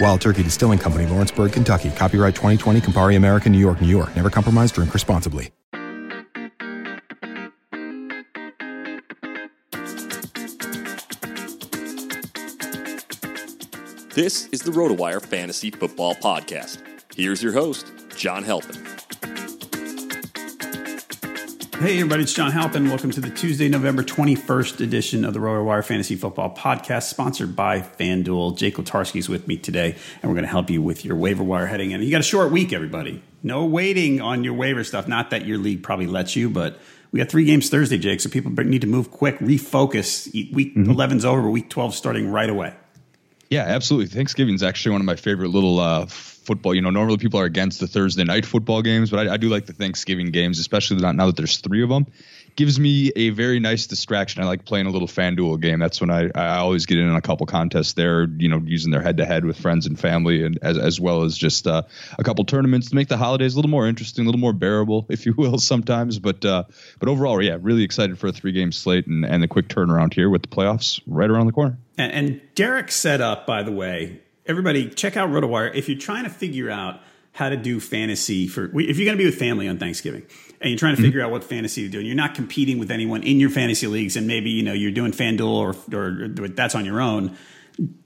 Wild Turkey Distilling Company, Lawrenceburg, Kentucky. Copyright 2020, Campari American, New York, New York. Never compromise, drink responsibly. This is the RotoWire Fantasy Football Podcast. Here's your host, John Halpin. Hey, everybody, it's John Halpin. Welcome to the Tuesday, November 21st edition of the RotoWire Fantasy Football Podcast, sponsored by FanDuel. Jake Letarski is with me today, and we're going to help you with your waiver wire heading in. You got a short week, everybody. No waiting on your waiver stuff. Not that your league probably lets you, but we got three games Thursday, Jake, so people need to move quick, refocus. Week mm-hmm. 11's over, week 12 starting right away. Yeah, absolutely. Thanksgiving is actually one of my favorite little uh, football. You know, normally people are against the Thursday night football games, but I, I do like the Thanksgiving games, especially now, now that there's three of them. Gives me a very nice distraction. I like playing a little FanDuel game. That's when I, I always get in a couple contests there, you know, using their head to head with friends and family, and as, as well as just uh, a couple tournaments to make the holidays a little more interesting, a little more bearable, if you will, sometimes. But uh, but overall, yeah, really excited for a three game slate and, and the quick turnaround here with the playoffs right around the corner. And, and Derek set up, by the way, everybody check out RotoWire if you're trying to figure out how to do fantasy for if you're going to be with family on Thanksgiving and you're trying to mm-hmm. figure mm-hmm. out what fantasy to do and you're not competing with anyone in your fantasy leagues and maybe you know you're doing FanDuel or or that's on your own.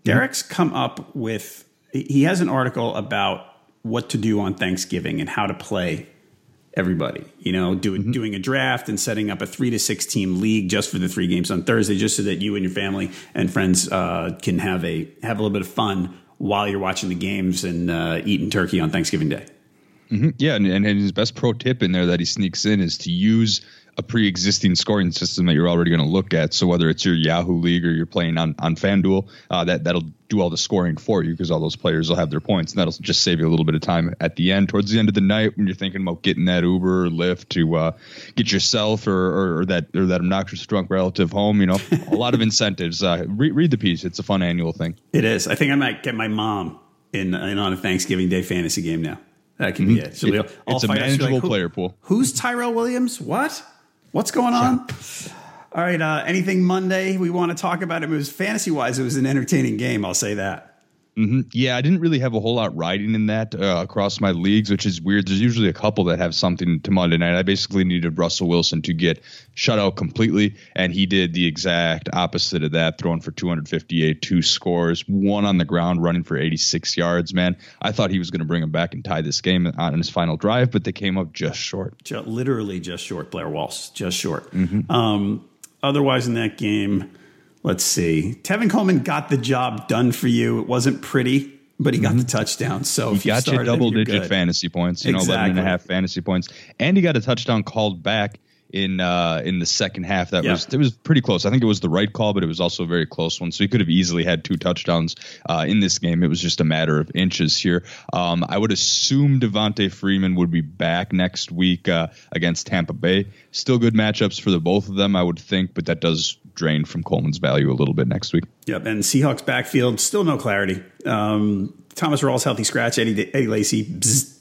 Derek's come up with he has an article about what to do on Thanksgiving and how to play everybody. You know, do, mm-hmm. doing a draft and setting up a three to six team league just for the three games on Thursday, just so that you and your family and friends uh, can have a have a little bit of fun while you're watching the games and uh, eating turkey on Thanksgiving Day. Mm-hmm. Yeah, and, and his best pro tip in there that he sneaks in is to use a pre-existing scoring system that you're already going to look at. So whether it's your Yahoo League or you're playing on on FanDuel, uh, that that'll do all the scoring for you because all those players will have their points, and that'll just save you a little bit of time at the end, towards the end of the night when you're thinking about getting that Uber or Lyft to uh, get yourself or, or, or, that or that obnoxious drunk relative home. You know, a lot of incentives. Uh, re- read the piece; it's a fun annual thing. It is. I think I might get my mom in, in on a Thanksgiving Day fantasy game now. That can mm-hmm. be it. So it, it's a manageable like, player pool. Who's Tyrell Williams? What? What's going on? All right. Uh, anything Monday we want to talk about? It was fantasy wise. It was an entertaining game. I'll say that. Mm-hmm. Yeah, I didn't really have a whole lot riding in that uh, across my leagues, which is weird. There's usually a couple that have something to Monday night. I basically needed Russell Wilson to get shut out completely, and he did the exact opposite of that, throwing for 258, two scores, one on the ground, running for 86 yards. Man, I thought he was going to bring him back and tie this game on his final drive, but they came up just short. Just, literally just short, Blair Walsh, just short. Mm-hmm. Um, otherwise, in that game, let's see. Tevin Coleman got the job done for you. It wasn't pretty, but he got mm-hmm. the touchdown. So he if you got you double digit good. fantasy points, you exactly. know, 11 and a half fantasy points. And he got a touchdown called back in uh, in the second half. That yeah. was it was pretty close. I think it was the right call, but it was also a very close one. So he could have easily had two touchdowns uh, in this game. It was just a matter of inches here. Um, I would assume Devonta Freeman would be back next week uh, against Tampa Bay. Still good matchups for the both of them, I would think, but that does drain from Coleman's value a little bit next week. Yep, and Seahawks backfield still no clarity. Um, Thomas Rawls healthy scratch. Eddie Eddie Lacy.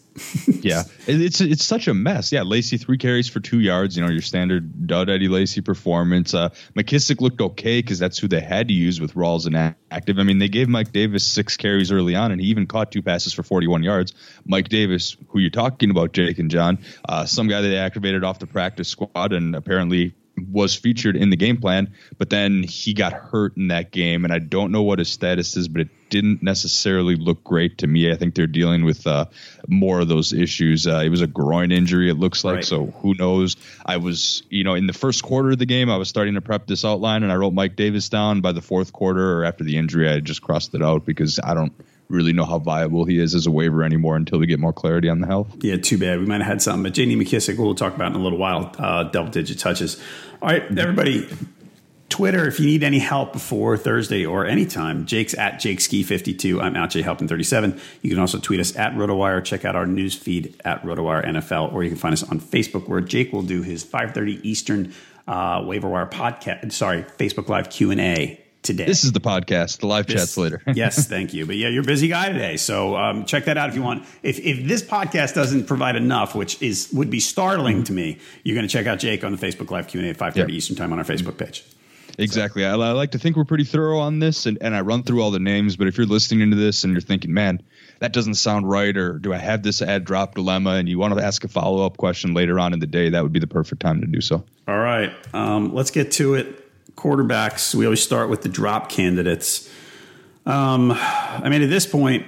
Yeah, it's it's such a mess. Yeah, Lacy three carries for two yards. You know your standard dud Eddie Lacy performance. Uh, McKissic looked okay because that's who they had to use with Rawls inactive. I mean, they gave Mike Davis six carries early on, and he even caught two passes for 41 yards. Mike Davis, who you're talking about, Jake and John, uh, some guy that they activated off the practice squad, and apparently was featured in the game plan, but then he got hurt in that game, and I don't know what his status is, but it didn't necessarily look great to me. I think they're dealing with uh, more of those issues. Uh, it was a groin injury, it looks like, right. so who knows? I was, you know, in the first quarter of the game, I was starting to prep this outline, and I wrote Mike Davis down. By the fourth quarter or after the injury, I just crossed it out because I don't really know how viable he is as a waiver anymore until we get more clarity on the health. Yeah, too bad. We might have had something, but J.D. McKissic, we'll talk about in a little while, uh, double digit touches. All right, everybody. Twitter, if you need any help before Thursday or anytime, Jake's at JakeSki52. I'm at JHalpin37. You can also tweet us at RotoWire. Check out our news feed at RotoWire NFL, or you can find us on Facebook, where Jake will do his 5:30 Eastern uh, waiver wire podcast. Sorry, Facebook Live Q and A today. This is the podcast. The live this, chats later. yes, thank you. But yeah, you're a busy guy today, so um, check that out if you want. If if this podcast doesn't provide enough, which is would be startling to me, you're going to check out Jake on the Facebook Live Q and A at 5:30 yep. Eastern Time on our Facebook page. Exactly. I, I, like to think we're pretty thorough on this, and, and I run through all the names. But if you're listening to this and you're thinking, man, that doesn't sound right, or do I have this ad drop dilemma, and you want to ask a follow up question later on in the day, that would be the perfect time to do so. All right. Um, let's get to it quarterbacks, we always start with the drop candidates. Um, I mean, at this point,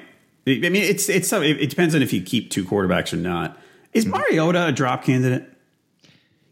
I mean, it's it's it depends on if you keep two quarterbacks or not. Is mm-hmm. Mariota a drop candidate?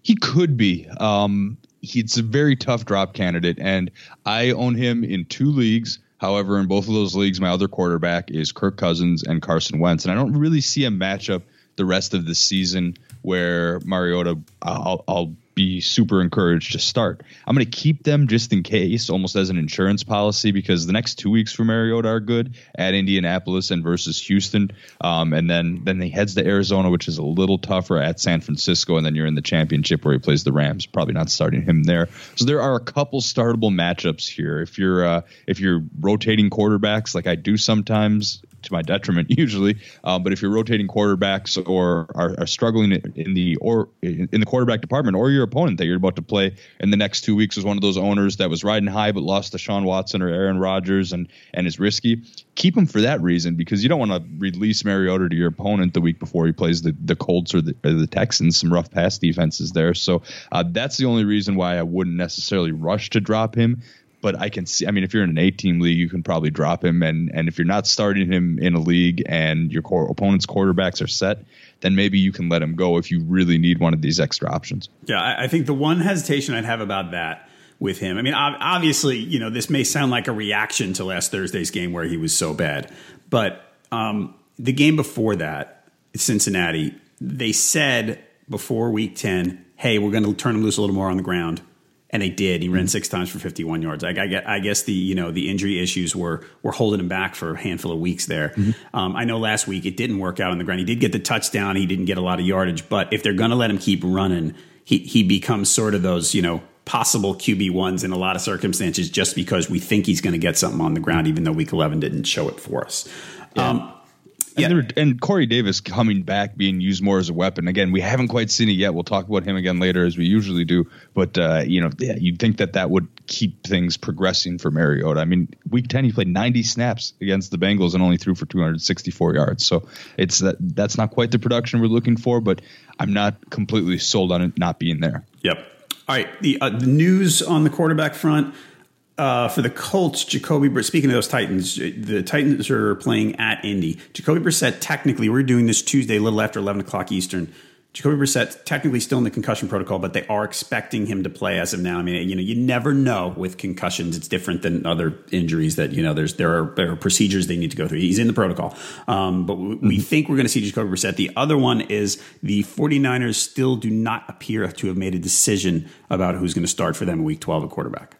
He could be. Um, he's a very tough drop candidate, and I own him in two leagues. However, in both of those leagues, my other quarterback is Kirk Cousins and Carson Wentz, and I don't really see a matchup the rest of the season where Mariota, I'll, I'll be super encouraged to start. I'm going to keep them just in case, almost as an insurance policy, because the next two weeks for Mariota are good at Indianapolis and versus Houston, um, and then then he heads to Arizona, which is a little tougher at San Francisco, and then you're in the championship where he plays the Rams. Probably not starting him there. So there are a couple startable matchups here. If you're uh, if you're rotating quarterbacks like I do sometimes, to my detriment usually. Um, but if you're rotating quarterbacks or are, are, struggling in the or in the quarterback department, or your opponent that you're about to play in the next two weeks is one of those owners that was riding high but lost to Sean Watson or Aaron Rodgers and and is risky, keep him for that reason because you don't want to release Mariota to your opponent the week before he plays the the Colts or the, or the Texans. Some rough pass defenses there, so uh, that's the only reason why I wouldn't necessarily rush to drop him but I can see. I mean, if you're in an eight team league, you can probably drop him, and and if you're not starting him in a league and your core, opponent's quarterbacks are set, then maybe you can let him go if you really need one of these extra options. Yeah, I, I think the one hesitation I'd have about that with him. I mean, obviously, you know, this may sound like a reaction to last Thursday's game where he was so bad, but um, the game before that, Cincinnati, they said before Week Ten, "Hey, we're going to turn him loose a little more on the ground." And they did. He ran mm-hmm. six times for 51 yards. I, I, I, guess the you know the injury issues were were holding him back for a handful of weeks there. Mm-hmm. Um, I know last week it didn't work out on the ground. He did get the touchdown. He didn't get a lot of yardage, but if they're going to let him keep running, he he becomes sort of those you know possible QB ones in a lot of circumstances just because we think he's going to get something on the ground, even though Week 11 didn't show it for us. Yeah. Um, And, yeah. and Corey Davis coming back, being used more as a weapon. Again, we haven't quite seen it yet. We'll talk about him again later, as we usually do. But uh, you know, yeah, you'd think that that would keep things progressing for Mariota. I mean, Week Ten, he played 90 snaps against the Bengals and only threw for 264 yards. So it's that that's not quite the production we're looking for. But I'm not completely sold on it not being there. Yep. All right. The, uh, the news on the quarterback front. Uh, for the Colts, Jacoby. Speaking of those Titans, the Titans are playing at Indy. Jacoby Brissett. Technically, we're doing this Tuesday, a little after eleven o'clock Eastern. Jacoby Brissett technically still in the concussion protocol, but they are expecting him to play as of now. I mean, you know, you never know with concussions; it's different than other injuries that you know. There's there are there are procedures they need to go through. He's in the protocol, um, but we, mm-hmm. we think we're going to see Jacoby Brissett. The other one is the 49ers still do not appear to have made a decision about who's going to start for them in Week 12 at quarterback.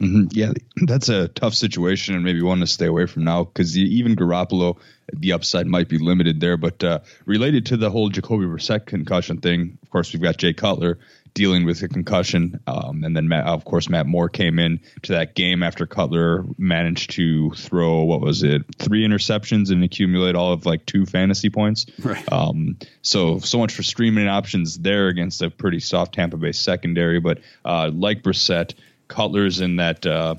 Mm-hmm. Yeah, that's a tough situation and maybe one to stay away from now because even Garoppolo, the upside might be limited there. But uh, related to the whole Jacoby Brissett concussion thing, of course, we've got Jay Cutler dealing with a concussion, um, and then Matt, of course Matt Moore came in to that game after Cutler managed to throw what was it three interceptions and accumulate all of like two fantasy points. Right. Um, so so much for streaming options there against a pretty soft Tampa Bay secondary, but uh, like Brissett Cutler's in that uh,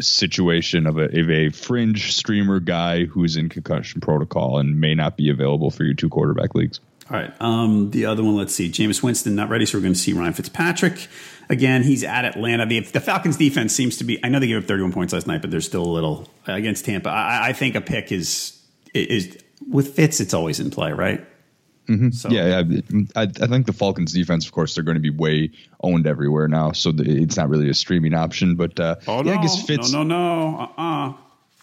situation of a, of a fringe streamer guy who's in concussion protocol and may not be available for your two quarterback leagues. All right. Um, the other one, let's see. Jameis Winston not ready, so we're going to see Ryan Fitzpatrick again. He's at Atlanta. The, the, Falcons' defense seems to be. I know they gave up 31 points last night, but they're still a little against Tampa. I, I think a pick is is with Fitz. It's always in play, right? Mm-hmm. So. Yeah, yeah. I, I, think the Falcons defense, of course, they're going to be way owned everywhere now, so the, it's not really a streaming option. But uh, oh, yeah, no. I guess Fitz. No, no, no. Uh-uh.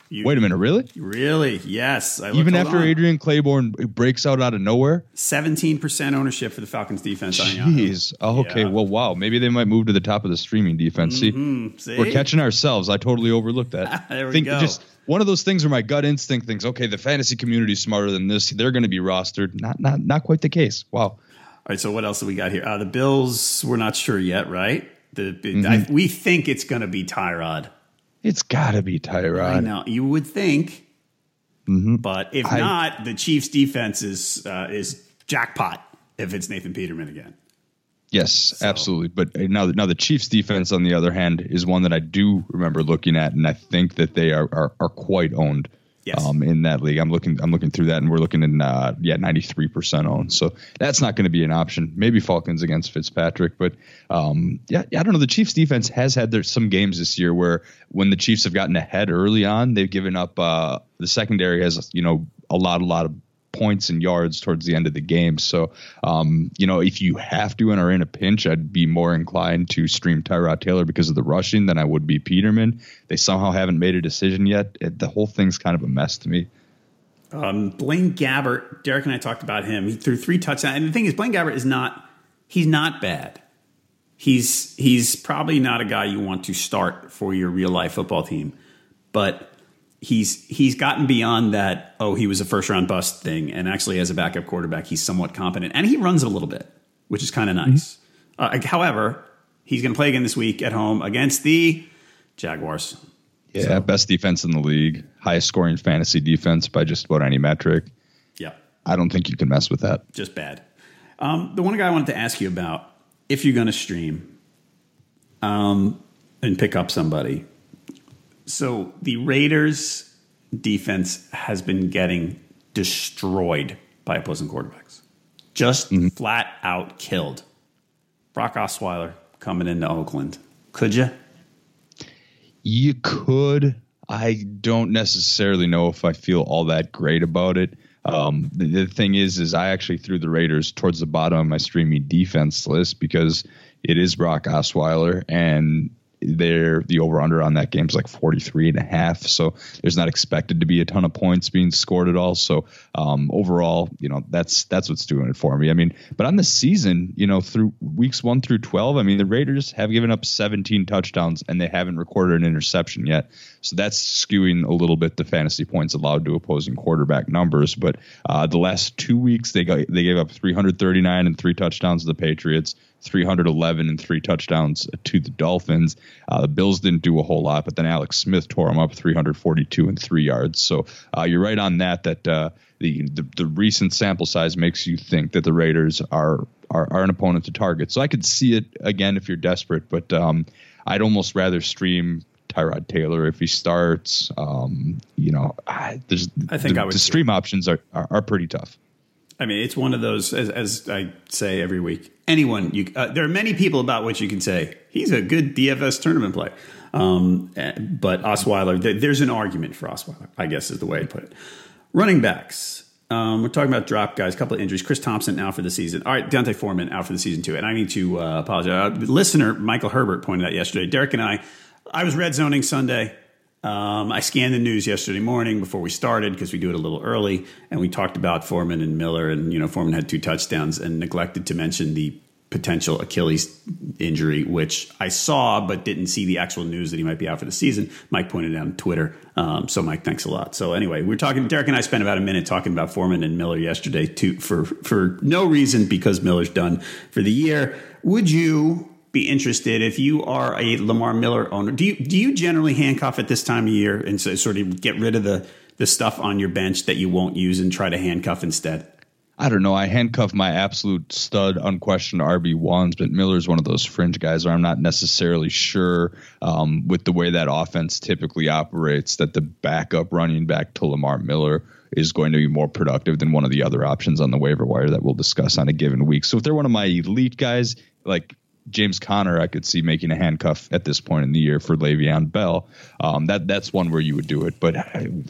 You, Wait a minute, really? Really? Yes. I Even after on. Adrian Clayborn breaks out out of nowhere, seventeen percent ownership for the Falcons defense. Jeez. Oh, okay. Yeah. Well, wow. Maybe they might move to the top of the streaming defense. Mm-hmm. See, we're catching ourselves. I totally overlooked that. there we Think, go. Just one of those things where my gut instinct thinks, okay, the fantasy community is smarter than this. They're going to be rostered. Not, not, not quite the case. Wow. All right. So what else do we got here? Uh, the Bills. We're not sure yet, right? The, mm-hmm. I, we think it's going to be Tyrod. It's got to be Tyrod. I know. You would think. Mm-hmm. But if I, not, the Chiefs' defense is uh, is jackpot if it's Nathan Peterman again. Yes, so. absolutely. But uh, now, now the Chiefs' defense, on the other hand, is one that I do remember looking at, and I think that they are are, are quite owned yes. um, in that league. I'm looking I'm looking through that, and we're looking in uh, yeah 93 percent owned. So that's not going to be an option. Maybe Falcons against Fitzpatrick, but um, yeah, I don't know. The Chiefs defense has had there some games this year where when the Chiefs have gotten ahead early on, they've given up. Uh, the secondary has you know a lot a lot of points and yards towards the end of the game. So, um, you know, if you have to and are in a pinch, I'd be more inclined to stream Tyrod Taylor because of the rushing than I would be Peterman. They somehow haven't made a decision yet. It, the whole thing's kind of a mess to me. Um, Blaine Gabbert, Derek and I talked about him. He threw three touchdowns. And the thing is, Blaine Gabbert is not, he's not bad. He's, he's probably not a guy you want to start for your real life football team. But he's he's gotten beyond that oh he was a first round bust thing. And actually as a backup quarterback he's somewhat competent. And he runs it a little bit which is kind of nice. Mm-hmm. uh, however he's going to play again this week at home against the jaguars. Yeah so. best defense in the league. Highest scoring fantasy defense by just about any metric. Yeah. I don't think you can mess with that. Just bad. Um, the one guy i wanted to ask you about if you're going to stream um, and pick up somebody so the Raiders defense has been getting destroyed by opposing quarterbacks. Just mm-hmm. flat out killed. Brock Osweiler coming into Oakland. Could you? You could. I don't necessarily know if I feel all that great about it. Um, the, the, thing is, is I actually threw the Raiders towards the bottom of my streaming defense list because it is Brock Osweiler, and there the over under on that game is like 43 and a half. So there's not expected to be a ton of points being scored at all. So um, overall you know that's that's what's doing it for me. I mean but on the season you know through weeks 1 through 12 i mean the raiders have given up 17 touchdowns and they haven't recorded an interception yet. So that's skewing a little bit the fantasy points allowed to opposing quarterback numbers. But uh, the last two weeks they got they gave up 339 and three touchdowns to the patriots 311 and three touchdowns to the Dolphins. Uh, the Bills didn't do a whole lot, but then Alex Smith tore him up 342 and three yards. So uh, you're right on that. That uh, the, the, the recent sample size makes you think that the Raiders are are, are an opponent to target. So I could see it again if you're desperate, but um, I'd almost rather stream Tyrod Taylor if he starts. Um, you know, I, there's I think the, I would the stream options are, are, are pretty tough. I mean, it's one of those, as, as I say every week. Anyone, you uh, there are many people about which you can say he's a good DFS tournament play. Um, eh, but Osweiler, th- there's an argument for Osweiler, I guess is the way to put it. Running backs. Um, we're talking about drop guys, a couple of injuries. Chris Thompson out for the season. All right, D'Onta Foreman out for the season too. And I need to uh, apologize. Uh, listener Michael Herbert pointed out yesterday. Derek and I, I was red zoning Sunday. Um, I scanned the news yesterday morning before we started because we do it a little early, and we talked about Foreman and Miller, and you know Foreman had two touchdowns, and neglected to mention the potential Achilles injury, which I saw but didn't see the actual news that he might be out for the season. Mike pointed it out on Twitter. Um, so Mike, thanks a lot. So anyway, we are talking. Derek and I spent about a minute talking about Foreman and Miller yesterday, too, for for no reason because Miller's done for the year. Would you? Be interested if you are a Lamar Miller owner. Do you do you generally handcuff at this time of year and so sort of get rid of the the stuff on your bench that you won't use and try to handcuff instead? I don't know. I handcuff my absolute stud, unquestioned RB ones, but Miller's one of those fringe guys where I'm not necessarily sure um, with the way that offense typically operates that the backup running back to Lamar Miller is going to be more productive than one of the other options on the waiver wire that we'll discuss on a given week. So if they're one of my elite guys, like James Conner, I could see making a handcuff at this point in the year for Le'Veon Bell. Um, that that's one where you would do it, but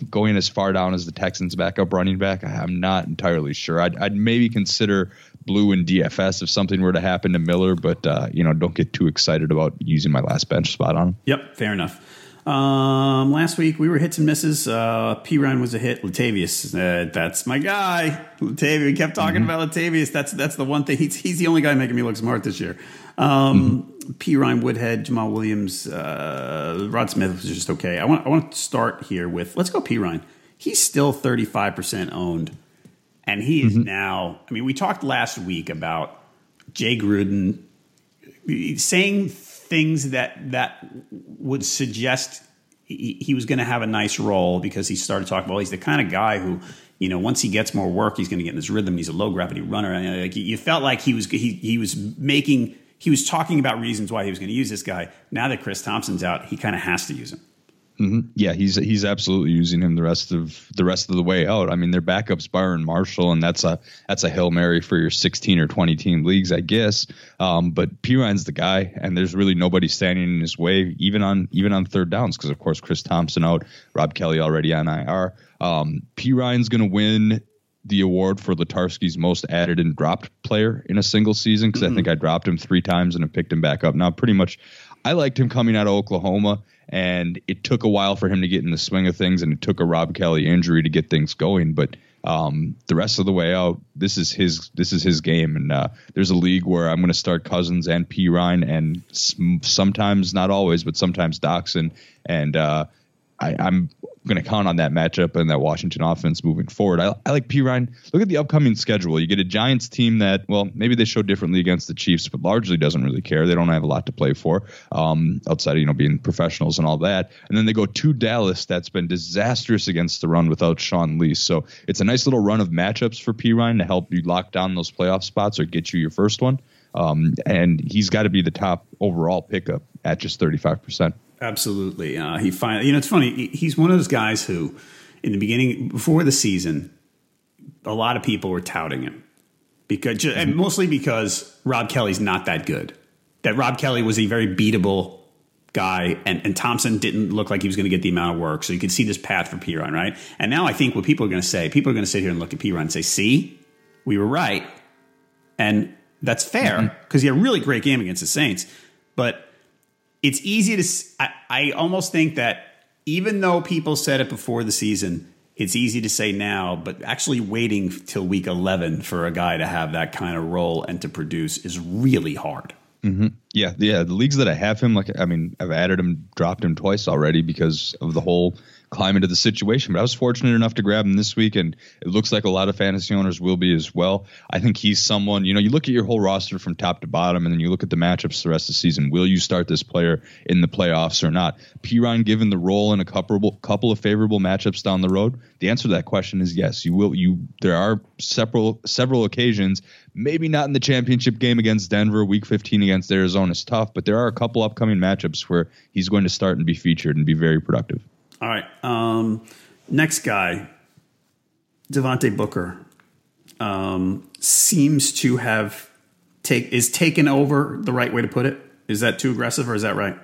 going as far down as the Texans' backup running back, I'm not entirely sure. I'd, I'd maybe consider Blue and DFS if something were to happen to Miller, but uh, you know, don't get too excited about using my last bench spot on him. Yep, fair enough. Um, last week we were hits and misses. Uh, Perine was a hit. Latavius, uh, that's my guy. Latavius. We kept talking mm-hmm. about Latavius. That's that's the one thing. He's he's the only guy making me look smart this year. Um, mm-hmm. Perine, Woodhead, Jamaal Williams, uh, Rod Smith was just okay. I want I want to start here with let's go Perine. He's still thirty five percent owned, and he is mm-hmm. now. I mean, we talked last week about Jay Gruden saying things that that would suggest he, he was going to have a nice role because he started talking. Well, he's the kind of guy who you know, once he gets more work, he's going to get in his rhythm. He's a low gravity runner. And like, you felt like he was he, he was making he was talking about reasons why he was going to use this guy. Now that Chris Thompson's out, he kind of has to use him. Mm-hmm. Yeah, he's he's absolutely using him the rest of the rest of the way out. I mean, their backup's Byron Marshall, and that's a that's a hail mary for your 16 or 20 team leagues, I guess. Um, but Perine's the guy, and there's really nobody standing in his way, even on even on third downs, because of course Chris Thompson out, Rob Kelley already on IR. Um, Perine's going to win the award for Letarski's most added and dropped player in a single season because mm-hmm. I think I dropped him three times and I picked him back up. Now, pretty much, I liked him coming out of Oklahoma, and it took a while for him to get in the swing of things, and it took a Rob Kelley injury to get things going. But um, the rest of the way out, this is his this is his game, and uh, there's a league where I'm going to start Cousins and Perine, and sometimes not always, but sometimes Doctson, and uh, I, I'm going to count on that matchup and that Washington offense moving forward. I, I like Perine. Look at the upcoming schedule. You get a Giants team that, well, maybe they show differently against the Chiefs, but largely doesn't really care. They don't have a lot to play for um, outside of you know being professionals and all that. And then they go to Dallas, that's been disastrous against the run without Sean Lee. So it's a nice little run of matchups for Perine to help you lock down those playoff spots or get you your first one. Um, and he's got to be the top overall pickup at just 35%. Absolutely. Uh, he finally, you know, it's funny. He's one of those guys who, in the beginning, before the season, a lot of people were touting him because, mm-hmm. and mostly because Rob Kelley's not that good. That Rob Kelley was a very beatable guy, and, and Thompson didn't look like he was going to get the amount of work. So you could see this path for Perine, right? And now I think what people are going to say, people are going to sit here and look at Perine and say, "See, we were right," and that's fair because mm-hmm. he had a really great game against the Saints, but it's easy to. I, I almost think that even though people said it before the season, it's easy to say now, but actually waiting till week 11 for a guy to have that kind of role and to produce is really hard. Mm-hmm. Yeah, yeah. The leagues that I have him, like I mean, I've added him, dropped him twice already because of the whole climate into the situation. But I was fortunate enough to grab him this week, and it looks like a lot of fantasy owners will be as well. I think he's someone, you know, you look at your whole roster from top to bottom, and then you look at the matchups the rest of the season. Will you start this player in the playoffs or not? Perine given the role in a couple couple of favorable matchups down the road. The answer to that question is yes. You will. You there are several several occasions, maybe not in the championship game against Denver, Week 15 against Arizona is tough, but there are a couple upcoming matchups where he's going to start and be featured and be very productive. All right. Um, next guy, Devontae Booker, um, seems to have take is taken over the right way to put it. Is that too aggressive or is that right?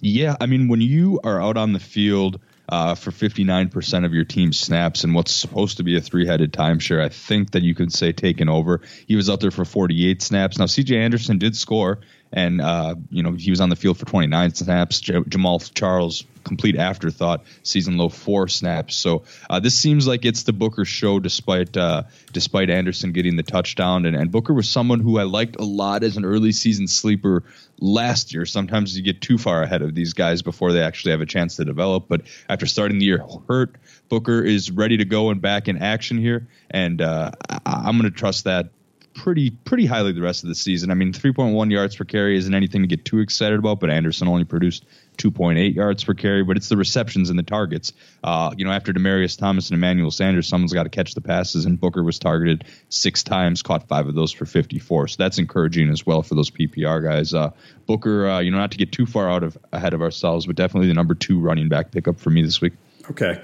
Yeah, I mean when you are out on the field uh, for 59% of your team's snaps and what's supposed to be a three-headed timeshare, I think that you could say taken over. He was out there for 48 snaps. Now CJ Anderson did score and uh, you know he was on the field for 29 snaps. J- Jamaal Charles, complete afterthought, season low four snaps. So uh, this seems like it's the Booker show, despite uh, despite Anderson getting the touchdown. And, and Booker was someone who I liked a lot as an early season sleeper last year. Sometimes you get too far ahead of these guys before they actually have a chance to develop. But after starting the year hurt, Booker is ready to go and back in action here, and uh, I- am going to trust that pretty pretty highly the rest of the season. I mean, 3.1 yards per carry isn't anything to get too excited about, but Anderson only produced 2.8 yards per carry. But it's the receptions and the targets. Uh, you know, after Demaryius Thomas and Emmanuel Sanders, someone's got to catch the passes, and Booker was targeted six times, caught five of those for 54. So that's encouraging as well for those PPR guys. Uh, Booker, uh, you know, not to get too far out of ahead of ourselves, but definitely the number two running back pickup for me this week. Okay.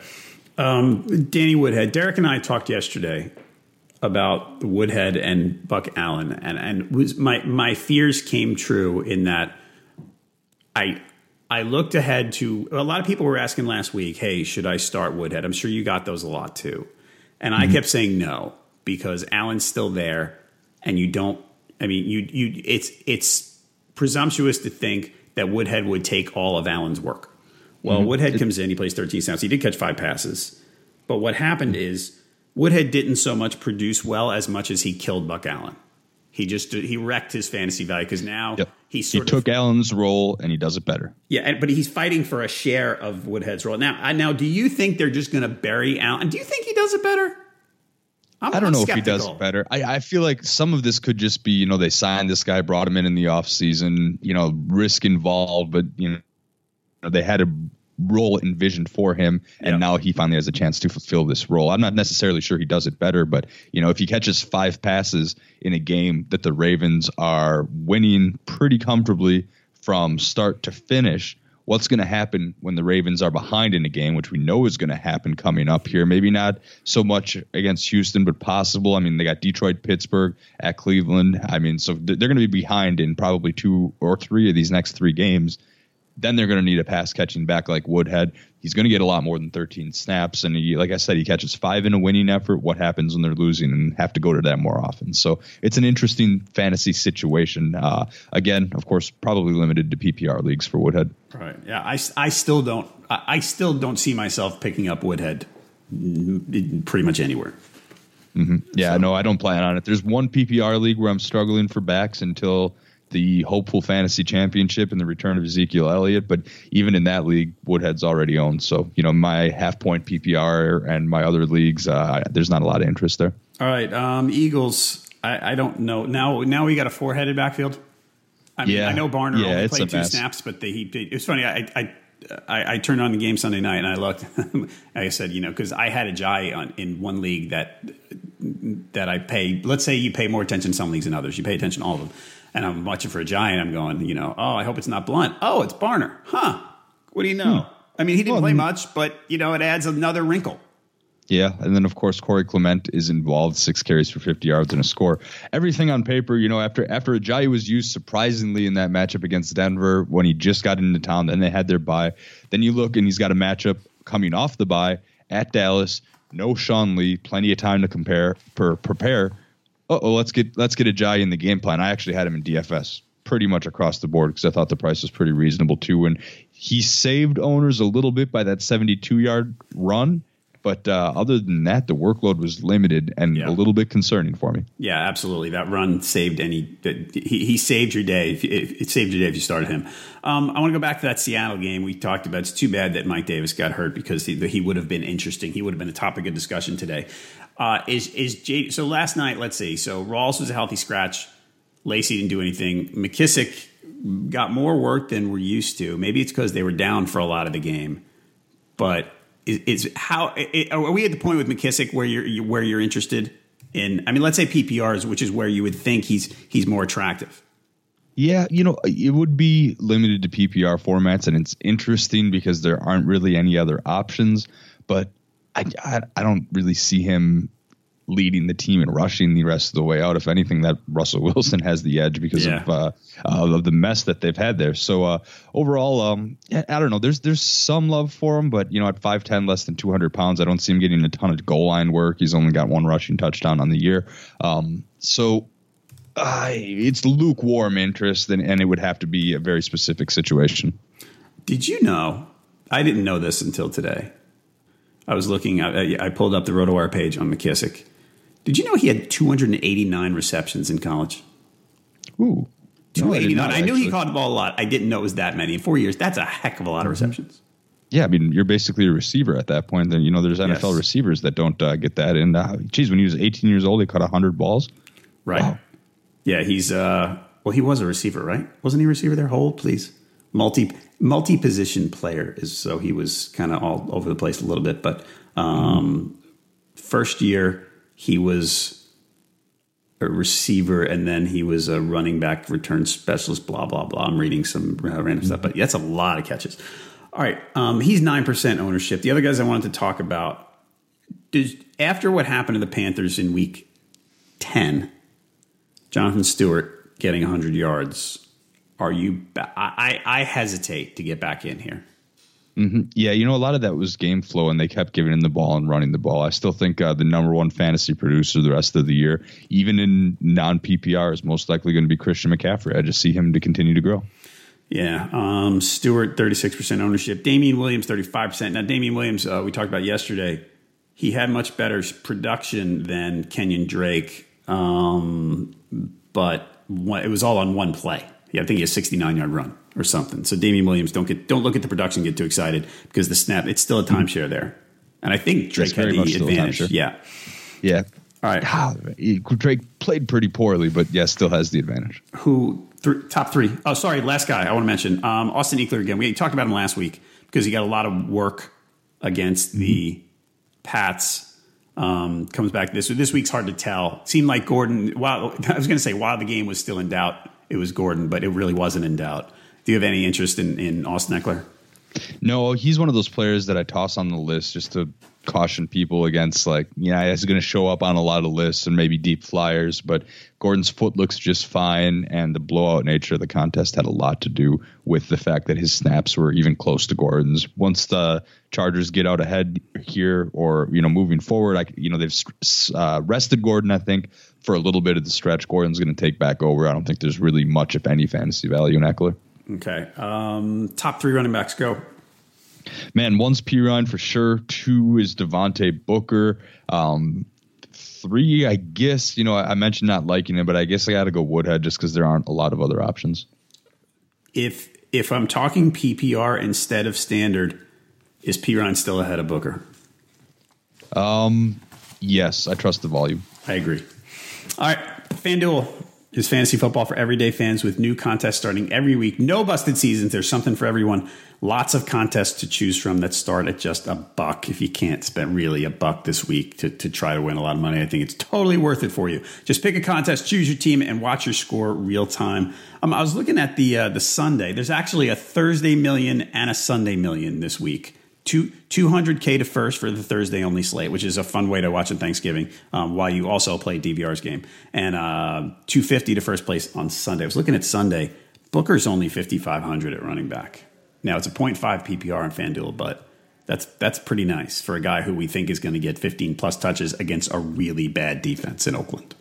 Um, Danny Woodhead, Derek and I talked yesterday about Woodhead and Buck Allen, and and was my my fears came true in that I I looked ahead to a lot of people were asking last week, hey, should I start Woodhead? I'm sure you got those a lot too, and mm-hmm. I kept saying no because Allen's still there, and you don't. I mean, you you it's it's presumptuous to think that Woodhead would take all of Allen's work. Well, mm-hmm. Woodhead comes in, he plays 13 snaps. He did catch five passes, but what happened is Woodhead didn't so much produce well as much as he killed Buck Allen. He just he wrecked his fantasy value because now yep. he he took of, Allen's role and he does it better. Yeah, but he's fighting for a share of Woodhead's role now. Now, do you think they're just going to bury Allen? Do you think he does it better? I'm, I do not know skeptical. if he does it better. I, I, feel like some of this could just be, you know, they signed this guy, brought him in in the offseason, you know, risk involved, but, you know, they had to role envisioned for him, and now he finally has a chance to fulfill this role. I'm not necessarily sure he does it better, but you know, if he catches five passes in a game that the Ravens are winning pretty comfortably from start to finish, what's going to happen when the Ravens are behind in a game, which we know is going to happen coming up here. Maybe not so much against Houston, but possible. I mean, they got Detroit, Pittsburgh, at Cleveland. I mean, so they're going to be behind in probably two or three of these next three games then they're going to need a pass catching back like Woodhead. He's going to get a lot more than 13 snaps, and he, like I said, he catches five in a winning effort. What happens when they're losing and have to go to that more often? So it's an interesting fantasy situation. Uh, again, of course, probably limited to PPR leagues for Woodhead. Right. Yeah. I, I still don't. I still don't see myself picking up Woodhead pretty much anywhere. Mm-hmm. Yeah, so. no, I don't plan on it. There's one PPR league where I'm struggling for backs until the hopeful fantasy championship and the return of Ezekiel Elliott. But even in that league, Woodhead's already owned. So, you know, my half point PPR and my other leagues, uh, there's not a lot of interest there. All right. Um, Eagles, I, I, don't know. Now, now we got a four headed backfield. I mean, yeah. I know Barner yeah, only played two mess. snaps, but they, he, it was funny. I, I I, I, turned on the game Sunday night and I looked. I said, you know, because I had Ajayi on, in one league that that I pay. Let's say you pay more attention to some leagues than others. You pay attention to all of them and I'm watching for Ajayi. I'm going, you know, oh, I hope it's not Blount. Oh, it's Barner. Huh. What do you know? Hmm. I mean, he didn't well, play much, but, you know, it adds another wrinkle. Yeah, and then of course Corey Clement is involved, six carries for 50 yards and a score. Everything on paper, you know, after after Ajayi was used surprisingly in that matchup against Denver when he just got into town, then they had their bye. Then you look and he's got a matchup coming off the bye at Dallas. No Sean Lee, plenty of time to compare per prepare oh, let's get let's get Ajayi in the game plan. I actually had him in DFS pretty much across the board because I thought the price was pretty reasonable too. And he saved owners a little bit by that 72 yard run. But uh, other than that, the workload was limited and Yeah. a little bit concerning for me. Yeah, absolutely. That run saved any. He, he saved your day. If, if, it saved your day if you started him. Um, I want to go back to that Seattle game we talked about. It's too bad that Mike Davis got hurt because he, he would have been interesting. He would have been a topic of discussion today. Uh, is is J, so last night? Let's see. So Rawls was a healthy scratch. Lacy didn't do anything. McKissic got more work than we're used to. Maybe it's because they were down for a lot of the game, but is, how i are we at the point with McKissic where you're where you're interested in? I mean, let's say PPRs, which is where you would think he's he's more attractive. Yeah, you know, it would be limited to PPR formats, and it's interesting because there aren't really any other options. But I, I, I don't really see him leading the team and rushing the rest of the way out. If anything, that Russell Wilson has the edge because Yeah. of uh, uh, of the mess that they've had there. So uh, overall, um, I don't know. There's there's some love for him, but you know, at five ten, less than two hundred pounds, I don't see him getting a ton of goal line work. He's only got one rushing touchdown on the year. Um, so it's lukewarm interest, and, and it would have to be a very specific situation. Did you know? I didn't know this until today. I was looking. I, I pulled up the RotoWire page on McKissic. Did you know he had 289 receptions in college? Ooh, No, I 289. I knew he caught the ball a lot. I didn't know it was that many in four years. That's a heck of a lot of Mm-hmm. receptions. Yeah, I mean, you're basically a receiver at that point. Then you know, there's NFL Yes. receivers that don't uh, get that. And uh, geez, when he was 18 years old, he caught 100 balls. Right. Wow. Yeah, he's uh well he was a receiver, right? Wasn't he a receiver there? Hold, please. Multi multi position player is so he was kind of all over the place a little bit, but um first year he was a receiver and then he was a running back return specialist blah blah blah. I'm reading some uh, random stuff, but that's a lot of catches. All right, um, he's 9% ownership. The other guys I wanted to talk about after what happened to the Panthers in week 10 Jonathan Stewart getting 100 yards. Are you? Ba- I, I hesitate to get back in here. Yeah, you know, a lot of that was game flow, and they kept giving him the ball and running the ball. I still think uh, the number one fantasy producer the rest of the year, even in non PPR, is most likely going to be Christian McCaffrey. I just see him to continue to grow. Yeah, um, Stewart 36% ownership. Damien Williams 35%. Now Damien Williams, uh, we talked about yesterday. He had much better production than Kenyon Drake, um, but it was all on one play. Yeah, I think he has 69 yard run or something. So Damien Williams, don't get don't look at the production, get too excited because the snap it's still a timeshare there, and I think Drake had the much still a advantage. Yeah. Yeah. All right. Ah, Drake played pretty poorly, but yeah, still has the advantage. who th- top three. Oh, sorry, last guy I want to mention um, Austin Ekeler again. We talked about him last week because he got a lot of work against the Pats. Um, comes back this this week's hard to tell. Seemed like Gordon. While I was going to say while the game was still in doubt, it was Gordon, but it really wasn't in doubt. Do you have any interest in, in Austin Ekeler? No, he's one of those players that I toss on the list just to caution people against like, yeah, he's going to show up on a lot of lists and maybe deep flyers, but Gordon's foot looks just fine and the blowout nature of the contest had a lot to do with the fact that his snaps were even close to Gordon's. Once the Chargers get out ahead here or, you know, moving forward, I you know, they've uh, rested Gordon, I think, for a little bit of the stretch. Gordon's going to take back over. I don't think there's really much if any fantasy value in Ekeler. Okay, um, top three running backs go. Man, one's Perine for sure. Two is Devontae Booker. Um, three, I guess, you know, I, I mentioned not liking it, but I guess I got to go Woodhead just because there aren't a lot of other options. If if I'm talking PPR instead of standard, is Perine still ahead of Booker? Um, Yes, I trust the volume. I agree. All right, FanDuel is fantasy football for everyday fans with new contests starting every week. No busted seasons. There's something for everyone. Lots of contests to choose from that start at just a buck. If you can't spend really a buck this week to, to try to win a lot of money, I think it's totally worth it for you. Just pick a contest, choose your team, and watch your score real time. Um, I was looking at the uh, the Sunday. There's actually a Thursday million and a Sunday million this week. Two, 200K to first for the Thursday only slate, which is a fun way to watch on Thanksgiving um, while you also play DVR's game. And uh, 250 to first place on Sunday. I was looking at Sunday. Booker's only 5,500 at running back. Now, it's a 0.5 PPR on FanDuel, but that's, that's pretty nice for a guy who we think is going to get 15 plus touches against a really bad defense in Oakland.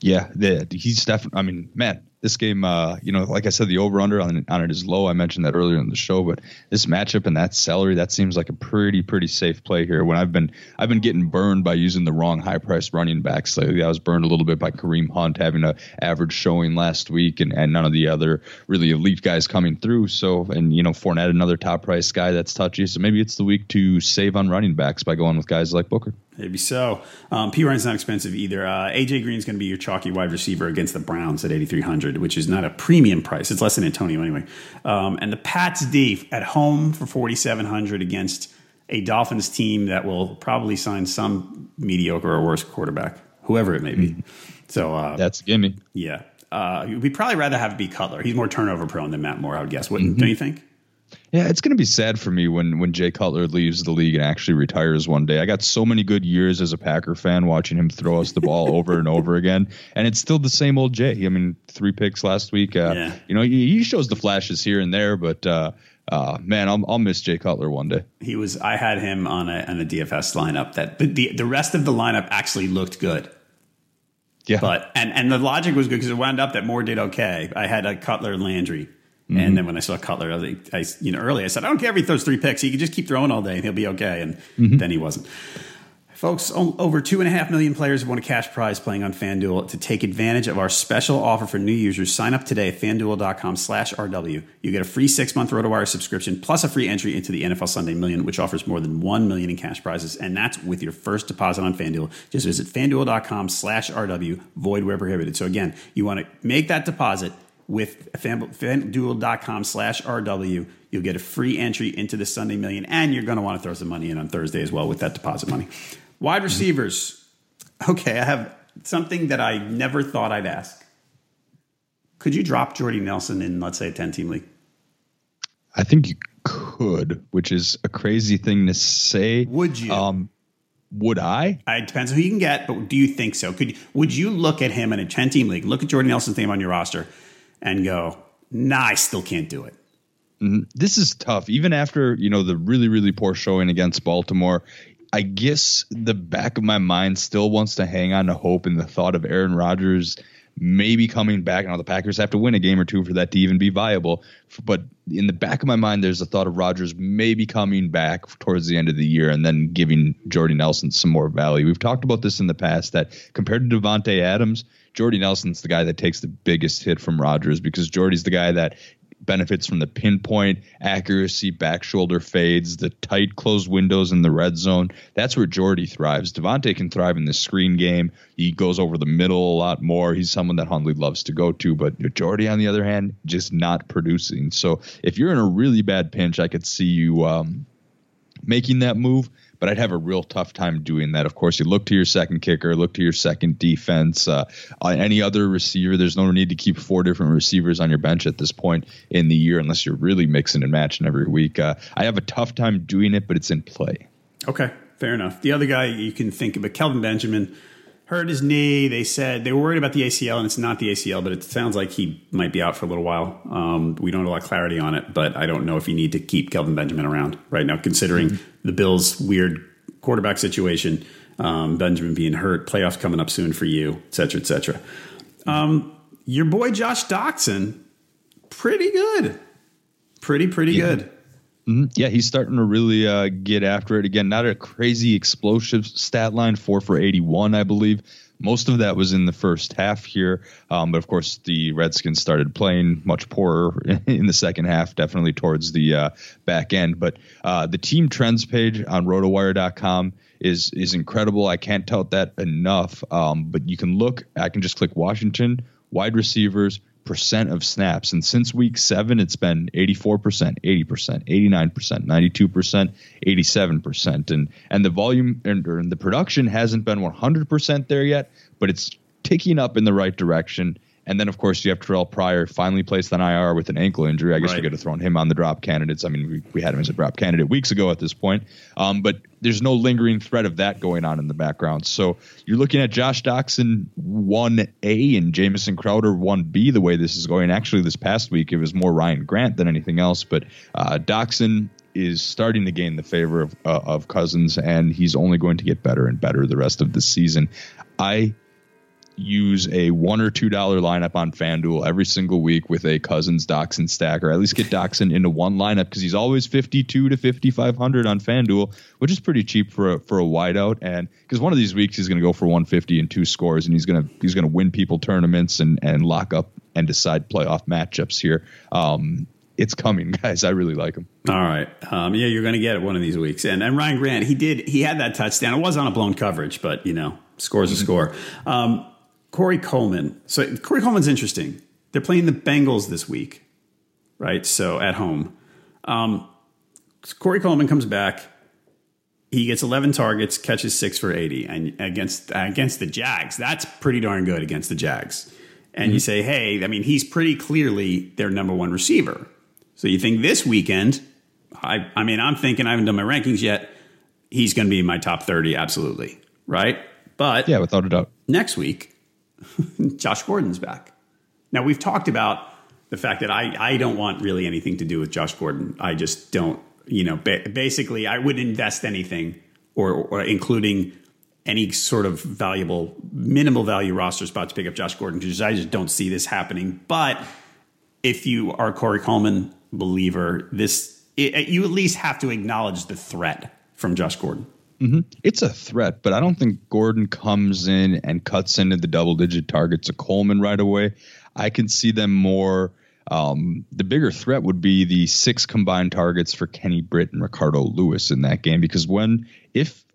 Yeah, the, he's definitely, I mean, man, this game, uh, you know, like I said, the over under on, on it is low. I mentioned that earlier in the show, but this matchup and that salary, that seems like a pretty, pretty safe play here. When I've been, I've been getting burned by using the wrong high priced running backs lately. I was burned a little bit by Kareem Hunt having an average showing last week and, and none of the other really elite guys coming through. So, and, you know, Fournette, another top price guy that's touchy. So maybe it's the week to save on running backs by going with guys like Booker. Maybe so. Um, Perine's not expensive either. Uh, AJ Green's going to be your chalky wide receiver against the Browns at 8,300, which is not a premium price. It's less than Antonio anyway. Um, and the Pats D at home for 4,700 against a Dolphins team that will probably sign some mediocre or worse quarterback, whoever it may be. Mm-hmm. So uh, that's gimme. Yeah. Uh, we'd probably rather have it be Cutler. He's more turnover prone than Matt Moore, I would guess. Wouldn't, mm-hmm. Don't you think? Yeah, it's going to be sad for me when when Jay Cutler leaves the league and actually retires one day. I got so many good years as a Packer fan watching him throw us the ball over and over again, and it's still the same old Jay. I mean, three picks last week. Uh, yeah. You know, he, he, shows the flashes here and there, but uh, uh, man, I'll, I'll miss Jay Cutler one day. He was. I had him on a on a DFS lineup that the the, the rest of the lineup actually looked good. Yeah. But and and the logic was good because it wound up that Moore did okay. I had a Cutler and Landry. Mm-hmm. And then when I saw Cutler, I, like, I, you know, early, I said, I don't care if he throws three picks. He can just keep throwing all day and he'll be okay. And mm-hmm. then he wasn't. Folks, over two and a half million players have won a cash prize playing on FanDuel. To take advantage of our special offer for new users, sign up today at fanduel.com slash RW. You get a free six month RotoWire subscription plus a free entry into the NFL Sunday Million, which offers more than one million in cash prizes. And that's with your first deposit on FanDuel. Just visit fanduel.com slash RW, void where prohibited. So again, you want to make that deposit with fanduel.com slash RW. You'll get a free entry into the Sunday Million, and you're going to want to throw some money in on Thursday as well with that deposit money. Wide receivers. Okay, I have something that I never thought I'd ask. Could you drop Jordy Nelson in, let's say, a 10 team league? I think you could, which is a crazy thing to say. Would you? Um, would I? It depends who you can get, but do you think so? Could would you look at him in a ten team league? Look at Jordy Nelson's name on your roster and go, nah, I still can't do it. Mm-hmm. This is tough. Even after, you know, the really, really poor showing against Baltimore, I guess the back of my mind still wants to hang on to hope and the thought of Aaron Rodgers maybe coming back. Now the Packers have to win a game or two for that to even be viable. But in the back of my mind, there's a thought of Rodgers maybe coming back towards the end of the year and then giving Jordy Nelson some more value. We've talked about this in the past that compared to Davante Adams, Jordy Nelson's the guy that takes the biggest hit from Rodgers because Jordy's the guy that benefits from the pinpoint accuracy, back shoulder fades, the tight closed windows in the red zone. That's where Jordy thrives. Davante can thrive in the screen game. He goes over the middle a lot more. He's someone that Hundley loves to go to, but Jordy, on the other hand, just not producing. So if you're in a really bad pinch, I could see you um, making that move but I'd have a real tough time doing that. Of course, you look to your second kicker, look to your second defense, uh, any other receiver. There's no need to keep four different receivers on your bench at this point in the year unless you're really mixing and matching every week. Uh, I have a tough time doing it, but it's in play. Okay, fair enough. The other guy you can think of, Kelvin Benjamin hurt his knee. They said they were worried about the ACL, and it's not the ACL, but it sounds like he might be out for a little while. Um, we don't have a lot of clarity on it, but I don't know if you need to keep Kelvin Benjamin around right now, considering mm-hmm. the Bills' weird quarterback situation, um, Benjamin being hurt, playoffs coming up soon for you, et cetera, et cetera. Um, your boy Josh Doctson, pretty good. Pretty, pretty yeah. good. Mm-hmm. Yeah, he's starting to really uh, get after it again. Not a crazy explosive stat line, four for 81, I believe. Most of that was in the first half here. Um, but of course, the Redskins started playing much poorer in the second half, definitely towards the uh, back end. But uh, the team trends page on rotowire.com is is incredible. I can't tout that enough. Um, but you can look, I can just click Washington, wide receivers, percent of snaps. And since week seven, it's been 84%, 80%, 89%, 92%, 87%. And and the volume and, and the production hasn't been 100% there yet, but it's ticking up in the right direction. And then, of course, you have Terrell Pryor finally placed on IR with an ankle injury. I guess right. we could have thrown him on the drop candidates. I mean, we, we had him as a drop candidate weeks ago at this point. Um, but there's no lingering threat of that going on in the background. So you're looking at Josh Doctson 1A and Jamison Crowder 1B the way this is going. Actually, this past week, it was more Ryan Grant than anything else. But uh, Doctson is starting to gain the favor of, uh, of Cousins, and he's only going to get better and better the rest of the season. I use a one or two dollar lineup on FanDuel every single week with a Cousins Doctson stack, or at least get Doctson into one lineup because he's always fifty two to fifty five hundred on FanDuel, which is pretty cheap for a, for a wideout. And because one of these weeks he's going to go for one fifty and two scores, and he's gonna he's gonna win people tournaments and and lock up and decide playoff matchups here. Um, it's coming, guys. I really like him. All right. Um, yeah, you're going to get it one of these weeks. And and Ryan Grant, he did he had that touchdown. It was on a blown coverage, but you know, scores a score. Um, Corey Coleman. So Corey Coleman's interesting. They're playing the Bengals this week, right? So at home. Um, Corey Coleman comes back. He gets 11 targets, catches six for 80, and against against the Jags, that's pretty darn good against the Jags. And you say, hey, I mean, he's pretty clearly their number one receiver. So you think this weekend? I I mean, I'm thinking I haven't done my rankings yet. He's going to be in my top 30, absolutely, right? But Yeah, without a doubt. next week, Josh Gordon's back. Now we've talked about the fact that I I don't want really anything to do with Josh Gordon. I just don't. You know, ba- basically, I wouldn't invest anything, or, or including any sort of valuable, minimal value roster spot to pick up Josh Gordon because I just don't see this happening. But if you are Corey Coleman believer, this it, you at least have to acknowledge the threat from Josh Gordon. It's a threat, but I don't think Gordon comes in and cuts into the double digit targets of Coleman right away. I can see them more. Um, the bigger threat would be the six combined targets for Kenny Britt and Ricardo Louis in that game because when, if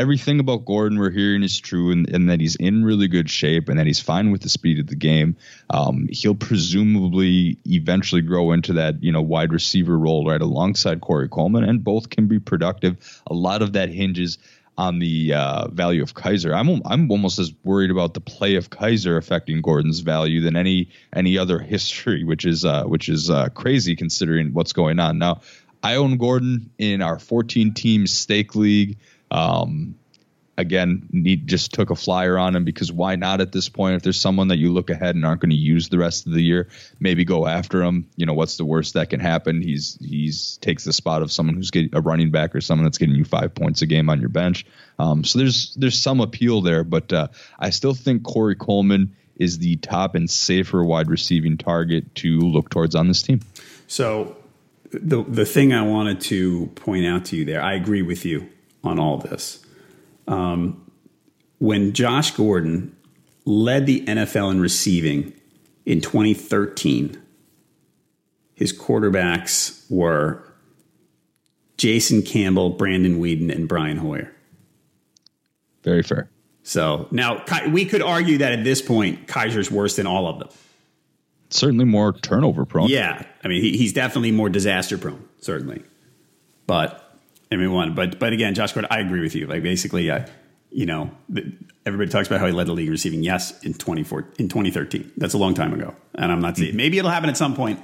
everything about Gordon we're hearing is true and, and that he's in really good shape and that he's fine with the speed of the game, um, he'll presumably eventually grow into that you know wide receiver role right alongside Corey Coleman, and both can be productive. A lot of that hinges on the uh, value of Kizer. I'm I'm almost as worried about the play of Kizer affecting Gordon's value than any any other history, which is uh, which is uh, crazy considering what's going on now. I own Gordon in our 14 team stake league. Um, again, need just took a flyer on him because why not at this point? If there's someone that you look ahead and aren't going to use the rest of the year, maybe go after him. You know, what's the worst that can happen? He's he's takes the spot of someone who's getting a running back or someone that's getting you five points a game on your bench. Um, so there's there's some appeal there, but uh, I still think Corey Coleman is the top and safer wide receiving target to look towards on this team. So the the thing I wanted to point out to you there, I agree with you on all this. Um, when Josh Gordon led the NFL in receiving in 2013, his quarterbacks were Jason Campbell, Brandon Weeden, and Brian Hoyer. Very fair. So now we could argue that at this point, Kizer's worse than all of them. Certainly more turnover prone. Yeah, I mean he, he's definitely more disaster prone, certainly. But I mean, one, but but again, Josh Gordon, I agree with you. Like basically, uh, you know, everybody talks about how he led the league in receiving. Yes, in twenty four in twenty thirteen, that's a long time ago, and I'm not saying maybe it'll happen at some point.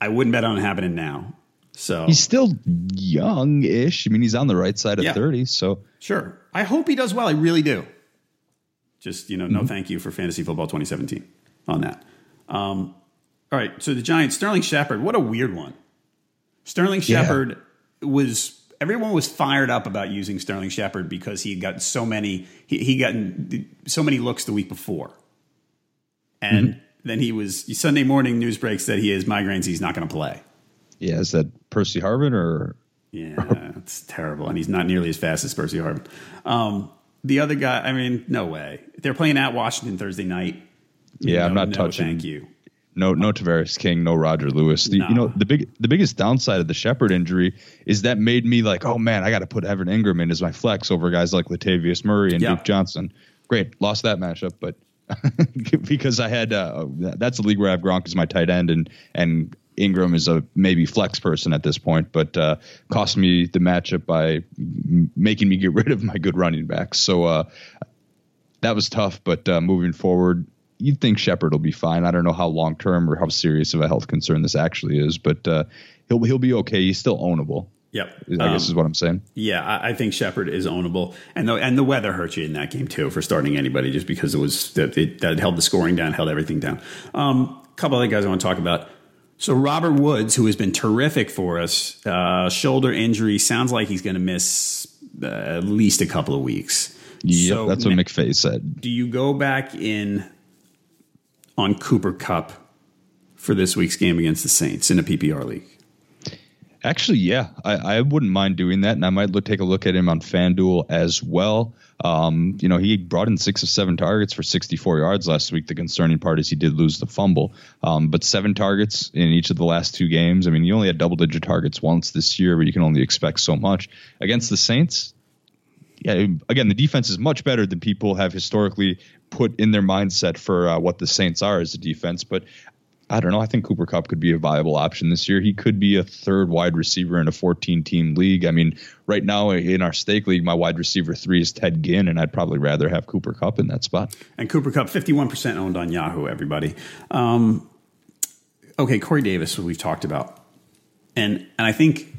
I wouldn't bet on it happening now. So He's still young-ish. I mean, he's on the right side of Yeah. 30, so Sure. I hope he does well. I really do. Just, you know, no thank you for fantasy football 2017 on that. Um, all right. So the Giants, Sterling Shepard, what a weird one. Sterling Yeah. Shepard was, everyone was fired up about using Sterling Shepard because he had gotten so many, he, he gotten so many looks the week before. And then he was, Sunday morning news breaks that he has migraines. He's not going to play. yeah, is that Percy Harvin or Yeah, it's terrible, and he's not nearly as fast as Percy Harvin. Um, the other guy, I mean, no way. They're playing at Washington Thursday night. Yeah, I'm not no, touching. Thank you. No, no Tavarres King, no Roger Lewis. The, No. You know, the big, the biggest downside of the Shepard injury is that made me like, oh man, I got to put Evan Engram in as my flex over guys like Latavius Murray and Yeah. Duke Johnson. Great, lost that matchup, but because I had uh, that's a league where I have Gronk as my tight end and and Engram is a maybe flex person at this point, but uh, cost me the matchup by m- making me get rid of my good running backs. So uh, that was tough, but uh, moving forward, you'd think Shepard will be fine. I don't know how long term or how serious of a health concern this actually is, but uh, he'll he'll be okay. He's still ownable. Yep. I guess Um, is what I'm saying. Yeah, I, I think Shepard is ownable, and the and the weather hurt you in that game too for starting anybody, just because it was that it, that held the scoring down, held everything down. Um, a couple other guys I want to talk about. So Robert Woods, who has been terrific for us, uh, shoulder injury sounds like he's going to miss uh, at least a couple of weeks. Yep, So, that's what McVay said. Do you go back in on Cooper Kupp for this week's game against the Saints in a PPR league? Actually, yeah, I, I wouldn't mind doing that, and I might look, take a look at him on FanDuel as well. Um, you know, he brought in six of seven targets for 64 yards last week. The concerning part is he did lose the fumble, um, but seven targets in each of the last two games. I mean, you only had double-digit targets once this year, but you can only expect so much against the Saints. Again, the defense is much better than people have historically put in their mindset for uh, what the Saints are as a defense. But I don't know. I think Cooper Kupp could be a viable option this year. He could be a third wide receiver in a 14 team league. I mean, right now in our stake league, my wide receiver three is Ted Ginn, and I'd probably rather have Cooper Kupp in that spot. And Cooper Kupp, 51% owned on Yahoo, everybody. Um, okay, Corey Davis, we've talked about. And, and I think,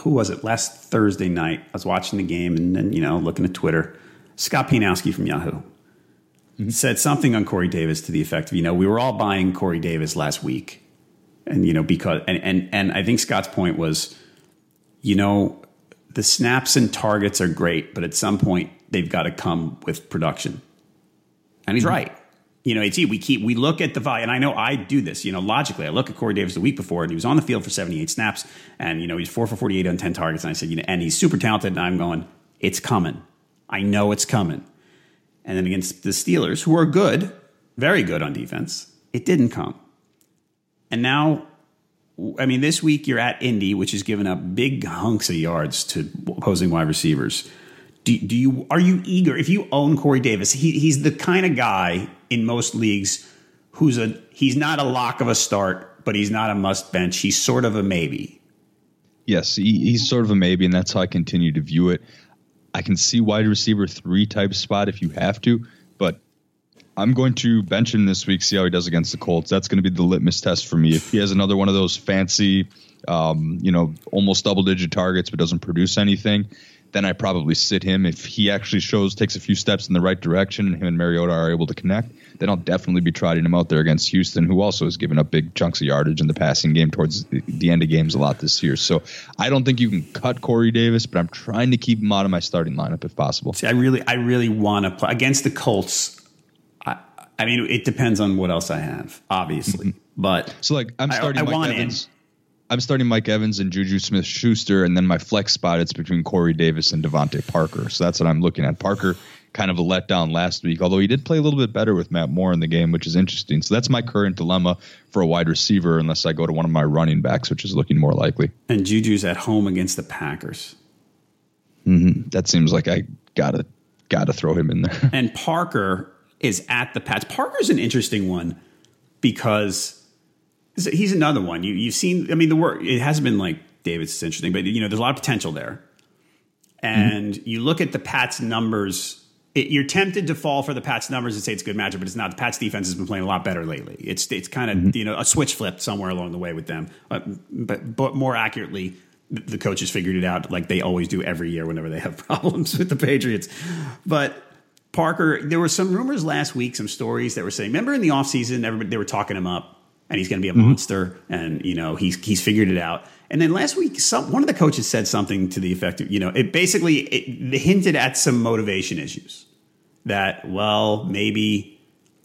who was it? Last Thursday night, I was watching the game and then, you know, looking at Twitter. Scott Pianowski from Yahoo said something on Corey Davis to the effect of, you know, we were all buying Corey Davis last week. And, you know, because, and, and, and I think Scott's point was, you know, the snaps and targets are great, but at some point they've got to come with production. And he's right. You know, it's we keep we look at the value, and I know I do this. You know, logically, I look at Corey Davis the week before, and he was on the field for seventy eight snaps, and you know he's four for forty eight on ten targets, and I said, you know, and he's super talented, and I'm going, it's coming. I know it's coming. And then against the Steelers, who are good, very good on defense, it didn't come. And now, I mean, this week you're at Indy, which has given up big hunks of yards to opposing wide receivers. Do, do you are you eager if you own Corey Davis? He, he's the kind of guy in most leagues who's a he's not a lock of a start, but he's not a must bench. He's sort of a maybe. Yes, he, he's sort of a maybe, and that's how I continue to view it. I can see wide receiver three type spot if you have to, but I'm going to bench him this week, see how he does against the Colts. That's going to be the litmus test for me. If he has another one of those fancy, um, you know, almost double digit targets but doesn't produce anything, then I probably sit him. If he actually shows, takes a few steps in the right direction, and him and Mariota are able to connect, then I'll definitely be trotting him out there against Houston, who also has given up big chunks of yardage in the passing game towards the, the end of games a lot this year. So I don't think you can cut Corey Davis, but I'm trying to keep him out of my starting lineup if possible. See, I really, I really want to play against the Colts. I, I mean, it depends on what else I have, obviously, mm-hmm. but So like I'm starting I Mike want Evans. I'm starting Mike Evans and Juju Smith Schuster, and then my flex spot it's between Corey Davis and DeVante Parker. So that's what I'm looking at. Parker kind of a letdown last week, although he did play a little bit better with Matt Moore in the game, which is interesting. So that's my current dilemma for a wide receiver, unless I go to one of my running backs, which is looking more likely. and Juju's at home against the Packers. Mm-hmm. That seems like I gotta gotta throw him in there. And Parker is at the Pats. Parker's an interesting one because he's another one. You, you've seen, I mean, the work, it hasn't been like David's interesting, but, you know, there's a lot of potential there. And mm-hmm. you look at the Pats numbers, it, you're tempted to fall for the Pats numbers and say it's a good matchup, but it's not. The Pats defense has been playing a lot better lately. It's, it's kind of, mm-hmm. you know, a switch flipped somewhere along the way with them. But, but, but more accurately, the the coaches figured it out like they always do every year whenever they have problems with the Patriots. But Parker, there were some rumors last week, some stories that were saying, remember in the offseason, everybody they were talking him up and he's going to be a mm-hmm. monster and you know, he's he's figured it out. And then last week, some one of the coaches said something to the effect of, you know, it basically it hinted at some motivation issues that well, maybe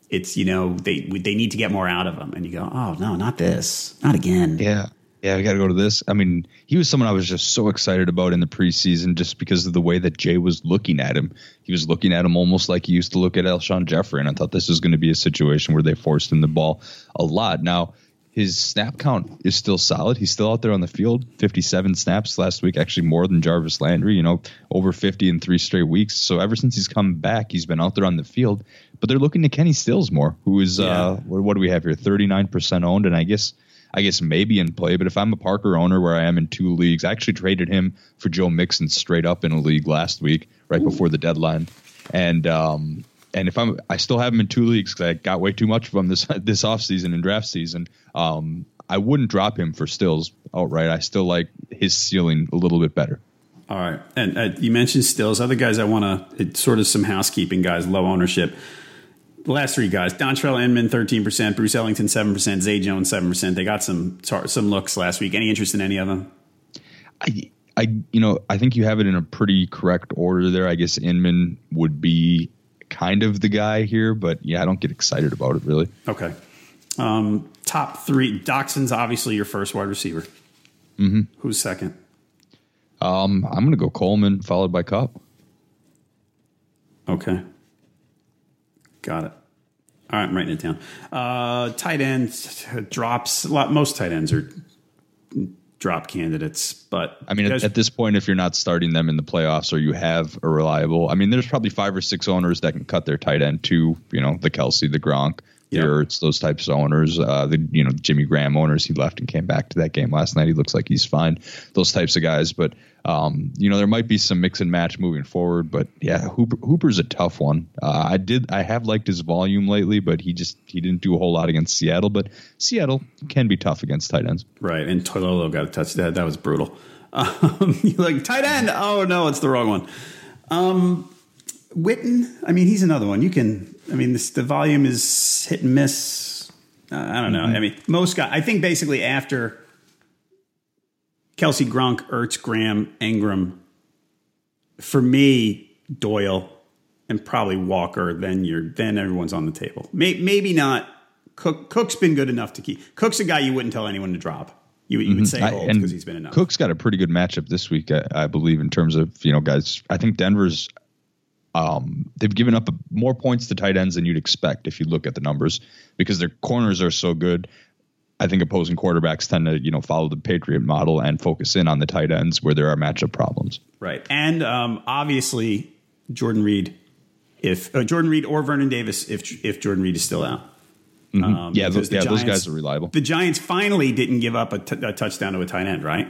it's you know they they need to get more out of him, and you go, oh no, not this, not again. Yeah. Yeah, we got to go to this. I mean, he was someone I was just so excited about in the preseason just because of the way that Jay was looking at him. He was looking at him almost like he used to look at Alshon Jeffery, and I thought this was going to be a situation where they forced him the ball a lot. Now, his snap count is still solid. He's still out there on the field, 57 snaps last week, actually more than Jarvis Landry, you know, over 50 in three straight weeks. So ever since he's come back, he's been out there on the field. But they're looking to Kenny Stills more, who is, uh, what, what do we have here? 39% owned. And I guess I guess maybe in play. But if I'm a Parker owner where I am in two leagues, I actually traded him for Joe Mixon straight up in a league last week, right before the deadline. And um, and if I'm, I still have him in two leagues because I got way too much of him this this off season and draft season. Um, I wouldn't drop him for Stills outright. I still like his ceiling a little bit better. All right, and uh, you mentioned Stills. Other guys I want to sort of some housekeeping guys, low ownership. The last three guys: Dontrell Inman, thirteen percent; Bruce Ellington, seven percent; Zay Jones, seven percent. They got some some looks last week. Any interest in any of them? I, I you know I think you have it in a pretty correct order there. I guess Inman would be kind of the guy here, but yeah, I don't get excited about it really. Okay. Um, top three. Doctson's obviously your first wide receiver. Mm-hmm. Who's second? Um, I'm gonna go Coleman followed by Kupp. Okay. Got it. All right, I'm writing it down. Uh, tight ends drops. A lot, most tight ends are drop candidates, but I mean, at, at, this point, if you're not starting them in the playoffs or you have a reliable, I mean, there's probably five or six owners that can cut their tight end to, you know, the Kelce, the Gronk, Ertz, those types of owners. Uh, the you know Jimmy Graham owners. He left and came back to that game last night. He looks like he's fine. Those types of guys, but um, you know there might be some mix and match moving forward. But yeah, Hooper, Hooper's a tough one. Uh, I did I have liked his volume lately, but he just he didn't do a whole lot against Seattle. But Seattle can be tough against tight ends. Right, and Toilolo got a touch. That that was brutal. Um, like tight end. Oh no, it's the wrong one. Um, Witten. I mean, he's another one. You can I mean, this, the volume is hit and miss. Uh, I don't know. Mm-hmm. I mean, most guys. I think basically after Kelce Gronk, Ertz, Graham, Engram, for me, Doyle, and probably Walker. Then you're then everyone's on the table. Maybe, maybe not. Cook Cook's been good enough to keep. Cook's a guy you wouldn't tell anyone to drop. You, you would mm-hmm. say because he's been enough. Cook's got a pretty good matchup this week, I, I, believe, in terms of you know guys. I think Denver's um, they've given up more points to tight ends than you'd expect if you look at the numbers because their corners are so good. I think opposing quarterbacks tend to, you know, follow the Patriot model and focus in on the tight ends where there are matchup problems. Right, and um, obviously Jordan Reed, if uh, Jordan Reed or Vernon Davis, if if Jordan Reed is still out. Mm-hmm. Um, yeah, those, yeah, Giants, those guys are reliable. The Giants finally didn't give up a, t- a touchdown to a tight end, right?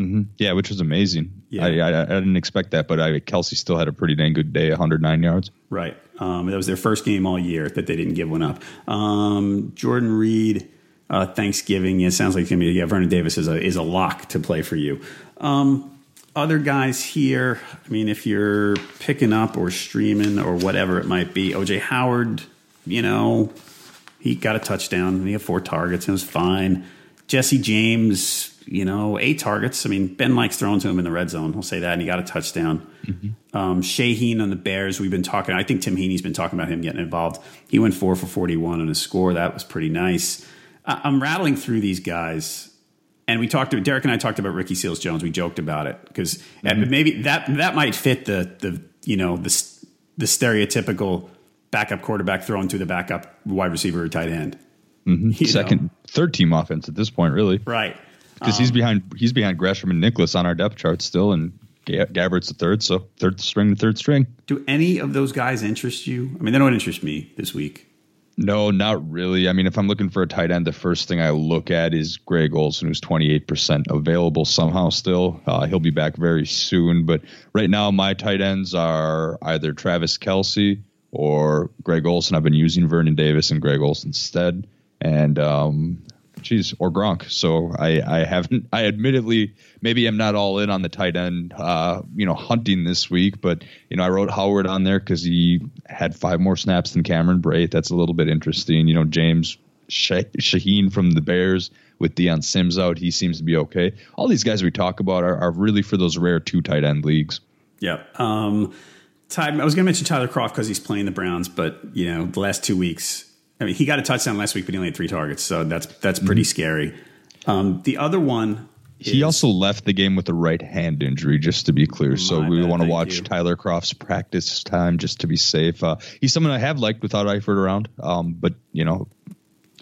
Mm-hmm. Yeah, which was amazing. Yeah. I, I, I, didn't expect that, but I, Kelce still had a pretty dang good day, 109 yards. Right. Um, that was their first game all year that they didn't give one up. Um, Jordan Reed, uh, Thanksgiving. Yeah, it sounds like it's gonna be. Yeah, Vernon Davis is a is a lock to play for you. Um, other guys here. I mean, if you're picking up or streaming or whatever it might be, OJ Howard. You know, he got a touchdown. He had four targets. and It was fine. Jesse James you know, eight targets. I mean, Ben likes throwing to him in the red zone. We'll say that. And he got a touchdown. Mm-hmm. Um, Shaheen on the Bears, we've been talking. I think Tim Heaney's been talking about him getting involved. He went four for 41 on a score. That was pretty nice. I'm rattling through these guys. And we talked to Derek and I talked about Ricky Seals Jones. We joked about it because mm-hmm. maybe that that might fit the the you know the the stereotypical backup quarterback throwing to the backup wide receiver or tight end. Mm-hmm. Second, know? third team offense at this point, really. Right because um, he's behind he's behind Gresham and Niklas on our depth chart still, and Gabbert's the third, so third string, the third string. Do any of those guys interest you? I mean, they don't interest me this week. No, not really. I mean, if I'm looking for a tight end, the first thing I look at is Greg Olsen, who's 28% available somehow still. Uh, he'll be back very soon. But right now, my tight ends are either Travis Kelce or Greg Olsen. I've been using Vernon Davis and Greg Olson instead. And um, Jeez, or Gronk. So I, I haven't. I admittedly maybe I'm not all in on the tight end, uh, you know, hunting this week. But you know, I wrote Howard on there because he had five more snaps than Cameron Brate. That's a little bit interesting. You know, James Shaheen from the Bears with Dion Sims out, he seems to be okay. All these guys we talk about are, are really for those rare two tight end leagues. Yeah. Um, Ty, I was going to mention Tyler Kroft because he's playing the Browns, but you know, the last two weeks I mean, he got a touchdown last week, but he only had three targets, so that's that's pretty mm-hmm. scary. Um, the other one. He also left the game with a right hand injury, just to be clear. So we want to watch you. Tyler Kroft's practice time just to be safe. Uh, he's someone I have liked without Eifert around, um, but you know,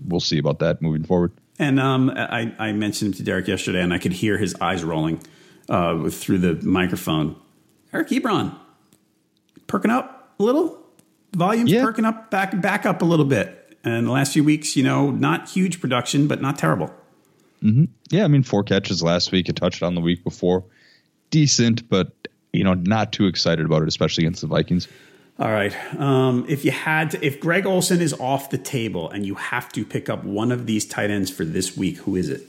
we'll see about that moving forward. And um, I, I, mentioned him to Derek yesterday, and I could hear his eyes rolling uh, through the microphone. Eric Ebron, perking up a little, volume's yeah. perking up, back back up a little bit. And the last few weeks, you know, not huge production, but not terrible. Mm-hmm. Yeah, I mean, four catches last week, a touchdown the week before. Decent, but, you know, not too excited about it, especially against the Vikings. All right. Um, if you had to, if Greg Olsen is off the table and you have to pick up one of these tight ends for this week, who is it?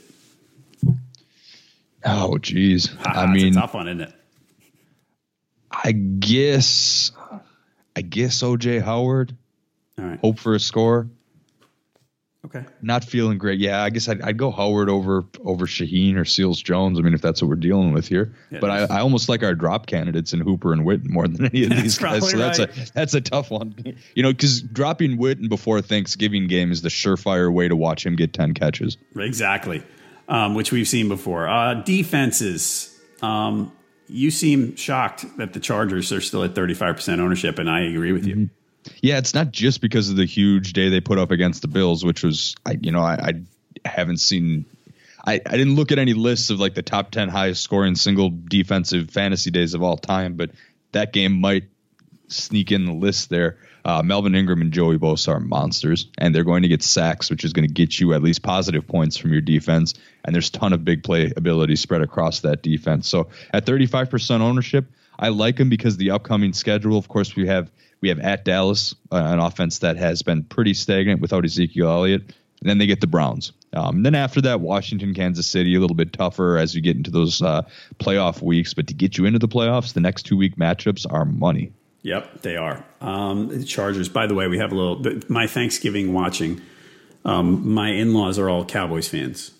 Oh, geez. I mean, tough one, isn't it? I guess, I guess OJ Howard. All right. Hope for a score. Okay. Not feeling great. Yeah, I guess I'd, I'd go Howard over over Shaheen or Seals Jones. I mean, if that's what we're dealing with here. Yeah, but I, I almost like our drop candidates in Hooper and Witten more than any of these guys. So that's a that's a tough one. You know, because dropping Witten before Thanksgiving game is the surefire way to watch him get ten catches. Exactly, um, which we've seen before. Uh, defenses. Um, you seem shocked that the Chargers are still at 35% ownership, and I agree with you. Yeah, it's not just because of the huge day they put up against the Bills, which was, I, you know, I, I haven't seen. I, I didn't look at any lists of like the top 10 highest scoring single defensive fantasy days of all time, but that game might sneak in the list there. Uh, Melvin Ingram and Joey Bosa are monsters, and they're going to get sacks, which is going to get you at least positive points from your defense. And there's a ton of big play ability spread across that defense. So at 35% ownership, I like them because the upcoming schedule. Of course, we have we have at Dallas, uh, an offense that has been pretty stagnant without Ezekiel Elliott. And then they get the Browns. Um, and then after that, Washington, Kansas City, a little bit tougher as you get into those uh, playoff weeks. But to get you into the playoffs, the next two week matchups are money. Yep, they are. Um, the Chargers, by the way, we have a little, my Thanksgiving watching, um, my in laws are all Cowboys fans.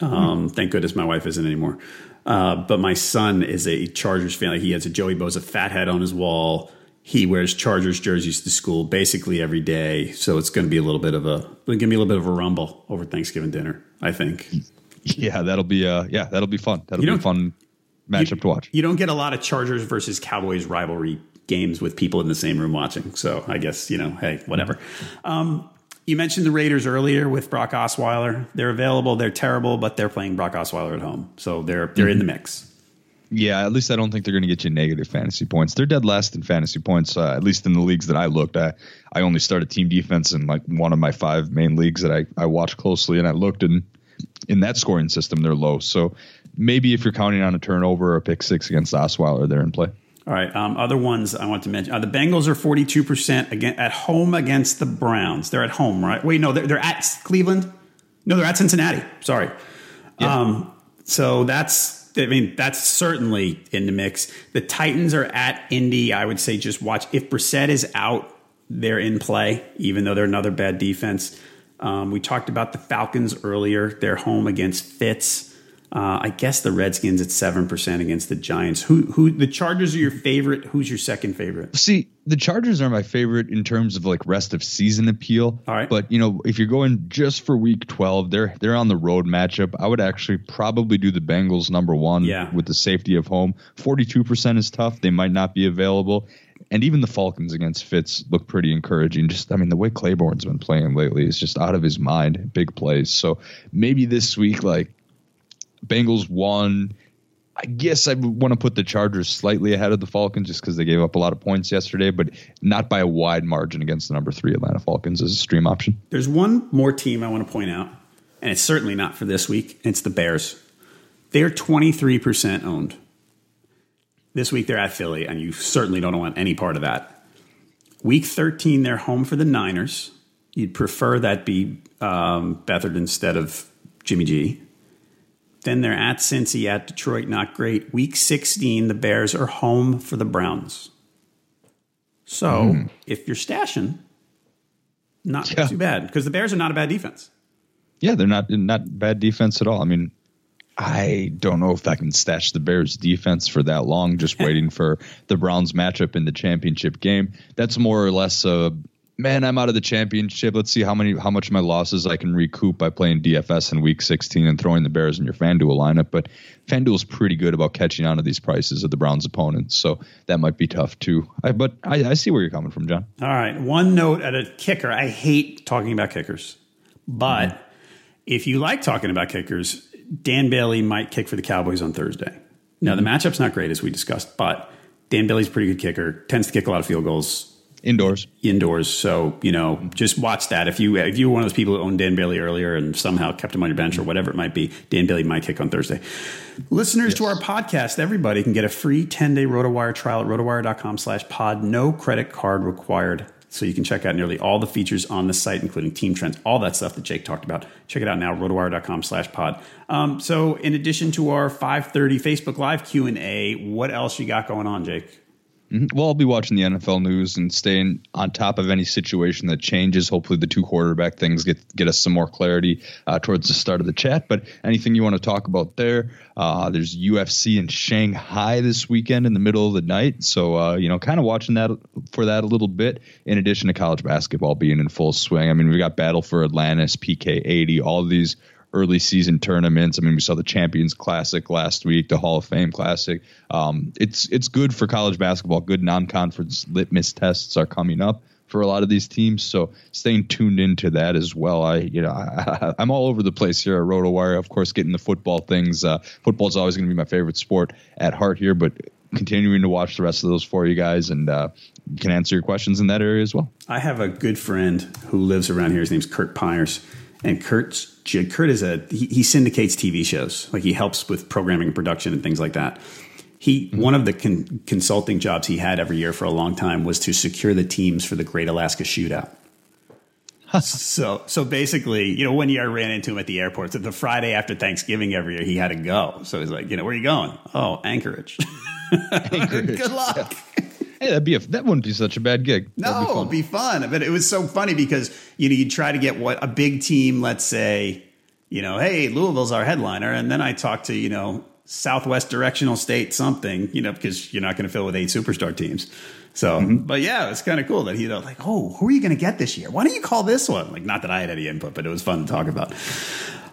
Um, Thank goodness my wife isn't anymore. Uh, but my son is a Chargers fan. Like he has a Joey Bosa fat head on his wall. He wears Chargers jerseys to school basically every day. So it's going to be a little bit of a, going to be a little bit of a rumble over Thanksgiving dinner, I think. Yeah, that'll be uh, yeah, that'll be fun. That'll You be a fun matchup to watch. You don't get a lot of Chargers versus Cowboys rivalry games with people in the same room watching. So I guess, you know, hey, whatever. Um, you mentioned the Raiders earlier with Brock Osweiler. They're available. They're terrible, but they're playing Brock Osweiler at home. So they're they're in the mix. Yeah, at least I don't think they're going to get you negative fantasy points. They're dead last in fantasy points, uh, at least in the leagues that I looked at. I only started team defense in like one of my five main leagues that I, I watch closely, and I looked and in that scoring system they're low. So maybe if you're counting on a turnover or a pick six against Osweiler, they're in play. All right. Um, other ones I want to mention. Uh, the Bengals are 42% again, at home against the Browns. They're at home, right? Wait, no, they're, they're at Cleveland. No, they're at Cincinnati. Sorry. Um, so that's, I mean, that's certainly in the mix. The Titans are at Indy. I would say just watch. If Brissett is out, they're in play, even though they're another bad defense. Um, we talked about the Falcons earlier. They're home against Fitz. Uh, I guess the Redskins at seven percent against the Giants. Who who the Chargers are your favorite? Who's your second favorite? See, the Chargers are my favorite in terms of like rest of season appeal. All right. But you know, if you're going just for week 12, they're they're on the road matchup. I would actually probably do the Bengals number 1 Yeah. with the safety of home. 42% is tough. They might not be available. And even the Falcons against Fitz look pretty encouraging. Just I mean, the way Clayborn's been playing lately is just out of his mind. Big plays. So maybe this week like Bengals won. I guess I want to put the Chargers slightly ahead of the Falcons just because they gave up a lot of points yesterday, but not by a wide margin against the number three Atlanta Falcons as a stream option. There's one more team I want to point out, and it's certainly not for this week. It's the Bears. They're 23% owned. This week they're at Philly, and you certainly don't want any part of that. Week 13, they're home for the Niners. You'd prefer that be um, Beathard instead of Jimmy G. Then they're at Cincy, at Detroit, not great. Week 16, the Bears are home for the Browns. So hmm. if you're stashing, not Yeah. too bad because the Bears are not a bad defense. Yeah, they're not not bad defense at all. I mean, I don't know if I can stash the Bears defense for that long, just waiting for the Browns matchup in the championship game. That's more or less a man, I'm out of the championship. Let's see how many how much of my losses I can recoup by playing DFS in week 16 and throwing the Bears in your FanDuel lineup. But FanDuel's pretty good about catching on to these prices of the Browns opponents, so that might be tough too. I, but I, I see where you're coming from, John. All right. One note at a kicker. I hate talking about kickers, but mm-hmm. if you like talking about kickers, Dan Bailey might kick for the Cowboys on Thursday. Now, the mm-hmm. matchup's not great, as we discussed, but Dan Bailey's a pretty good kicker, tends to kick a lot of field goals Indoors. indoors. So, you know, just watch that. If you if you were one of those people who owned Dan Bailey earlier and somehow kept him on your bench or whatever it might be, Dan Bailey might kick on Thursday. Listeners to our podcast, everybody can get a free 10-day RotoWire trial at rotowire.com slash pod. No credit card required. So you can check out nearly all the features on the site, including team trends, all that stuff that Jake talked about. Check it out now, rotowire.com slash pod. Um, so in addition to our 530 Facebook Live Q&A, what else you got going on, Jake? Mm-hmm. Well, I'll be watching the NFL news and staying on top of any situation that changes. Hopefully, the two quarterback things get get us some more clarity uh, towards the start of the chat. But anything you want to talk about there? Uh, there's UFC in Shanghai this weekend in the middle of the night, so uh, you know, kind of watching that for that a little bit. In addition to college basketball being in full swing, I mean, we got Battle for Atlantis, PK 80, all these early season tournaments. I mean, we saw the Champions Classic last week, the Hall of Fame Classic. Um, it's it's good for college basketball. Good non-conference litmus tests are coming up for a lot of these teams, so staying tuned into that as well. I you know I, am all over the place here at RotoWire. Of course, getting the football things. Uh, football is always going to be my favorite sport at heart here, but continuing to watch the rest of those for you guys and uh, can answer your questions in that area as well. I have a good friend who lives around here. His name's Kurt Pyers and Kurt Kurt is a he, he, syndicates TV shows. Like he helps with programming and production and things like that. He mm-hmm. one of the con- consulting jobs he had every year for a long time was to secure the teams for the Great Alaska Shootout. so so basically, you know, one year I ran into him at the airport. So the Friday after Thanksgiving every year, he had to go. So he's like, you know, where are you going? Oh, Anchorage. Anchorage. Good luck. Yeah. Hey, that'd be a, that wouldn't be such a bad gig. No, be it'd be fun. But it was so funny because you know you try to get what a big team, let's say, you know, hey, Louisville's our headliner, and then I talk to you know Southwest Directional State something, you know, because you're not going to fill with eight superstar teams. So, mm-hmm. but yeah, it's kind of cool that he know, like, oh, who are you going to get this year? Why don't you call this one? Like, not that I had any input, but it was fun to talk about.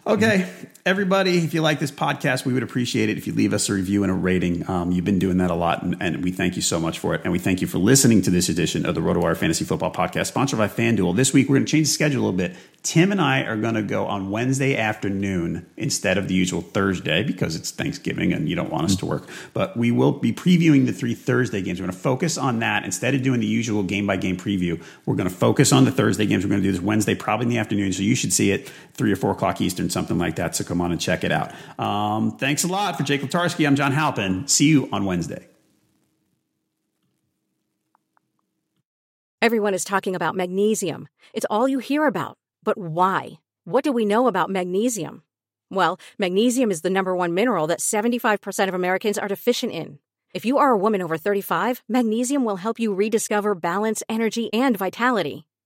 Okay, everybody, if you like this podcast, we would appreciate it if you leave us a review and a rating. Um, you've been doing that a lot, and, and, we thank you so much for it. And we thank you for listening to this edition of the RotoWire Fantasy Football Podcast, sponsored by FanDuel. This week, we're going to change the schedule a little bit. Tim and I are going to go on Wednesday afternoon instead of the usual Thursday because it's Thanksgiving and you don't want us to work. But we will be previewing the three Thursday games. We're going to focus on that instead of doing the usual game by game preview. We're going to focus on the Thursday games. We're going to do this Wednesday, probably in the afternoon. So you should see it three or four o'clock Eastern, something like that. So come on and check it out. Um, thanks a lot for Jake Latarski. I'm John Halpin. See you on Wednesday. Everyone is talking about magnesium. It's all you hear about. But why? What do we know about magnesium? Well, magnesium is the number one mineral that 75% of Americans are deficient in. If you are a woman over 35, magnesium will help you rediscover balance, energy, and vitality.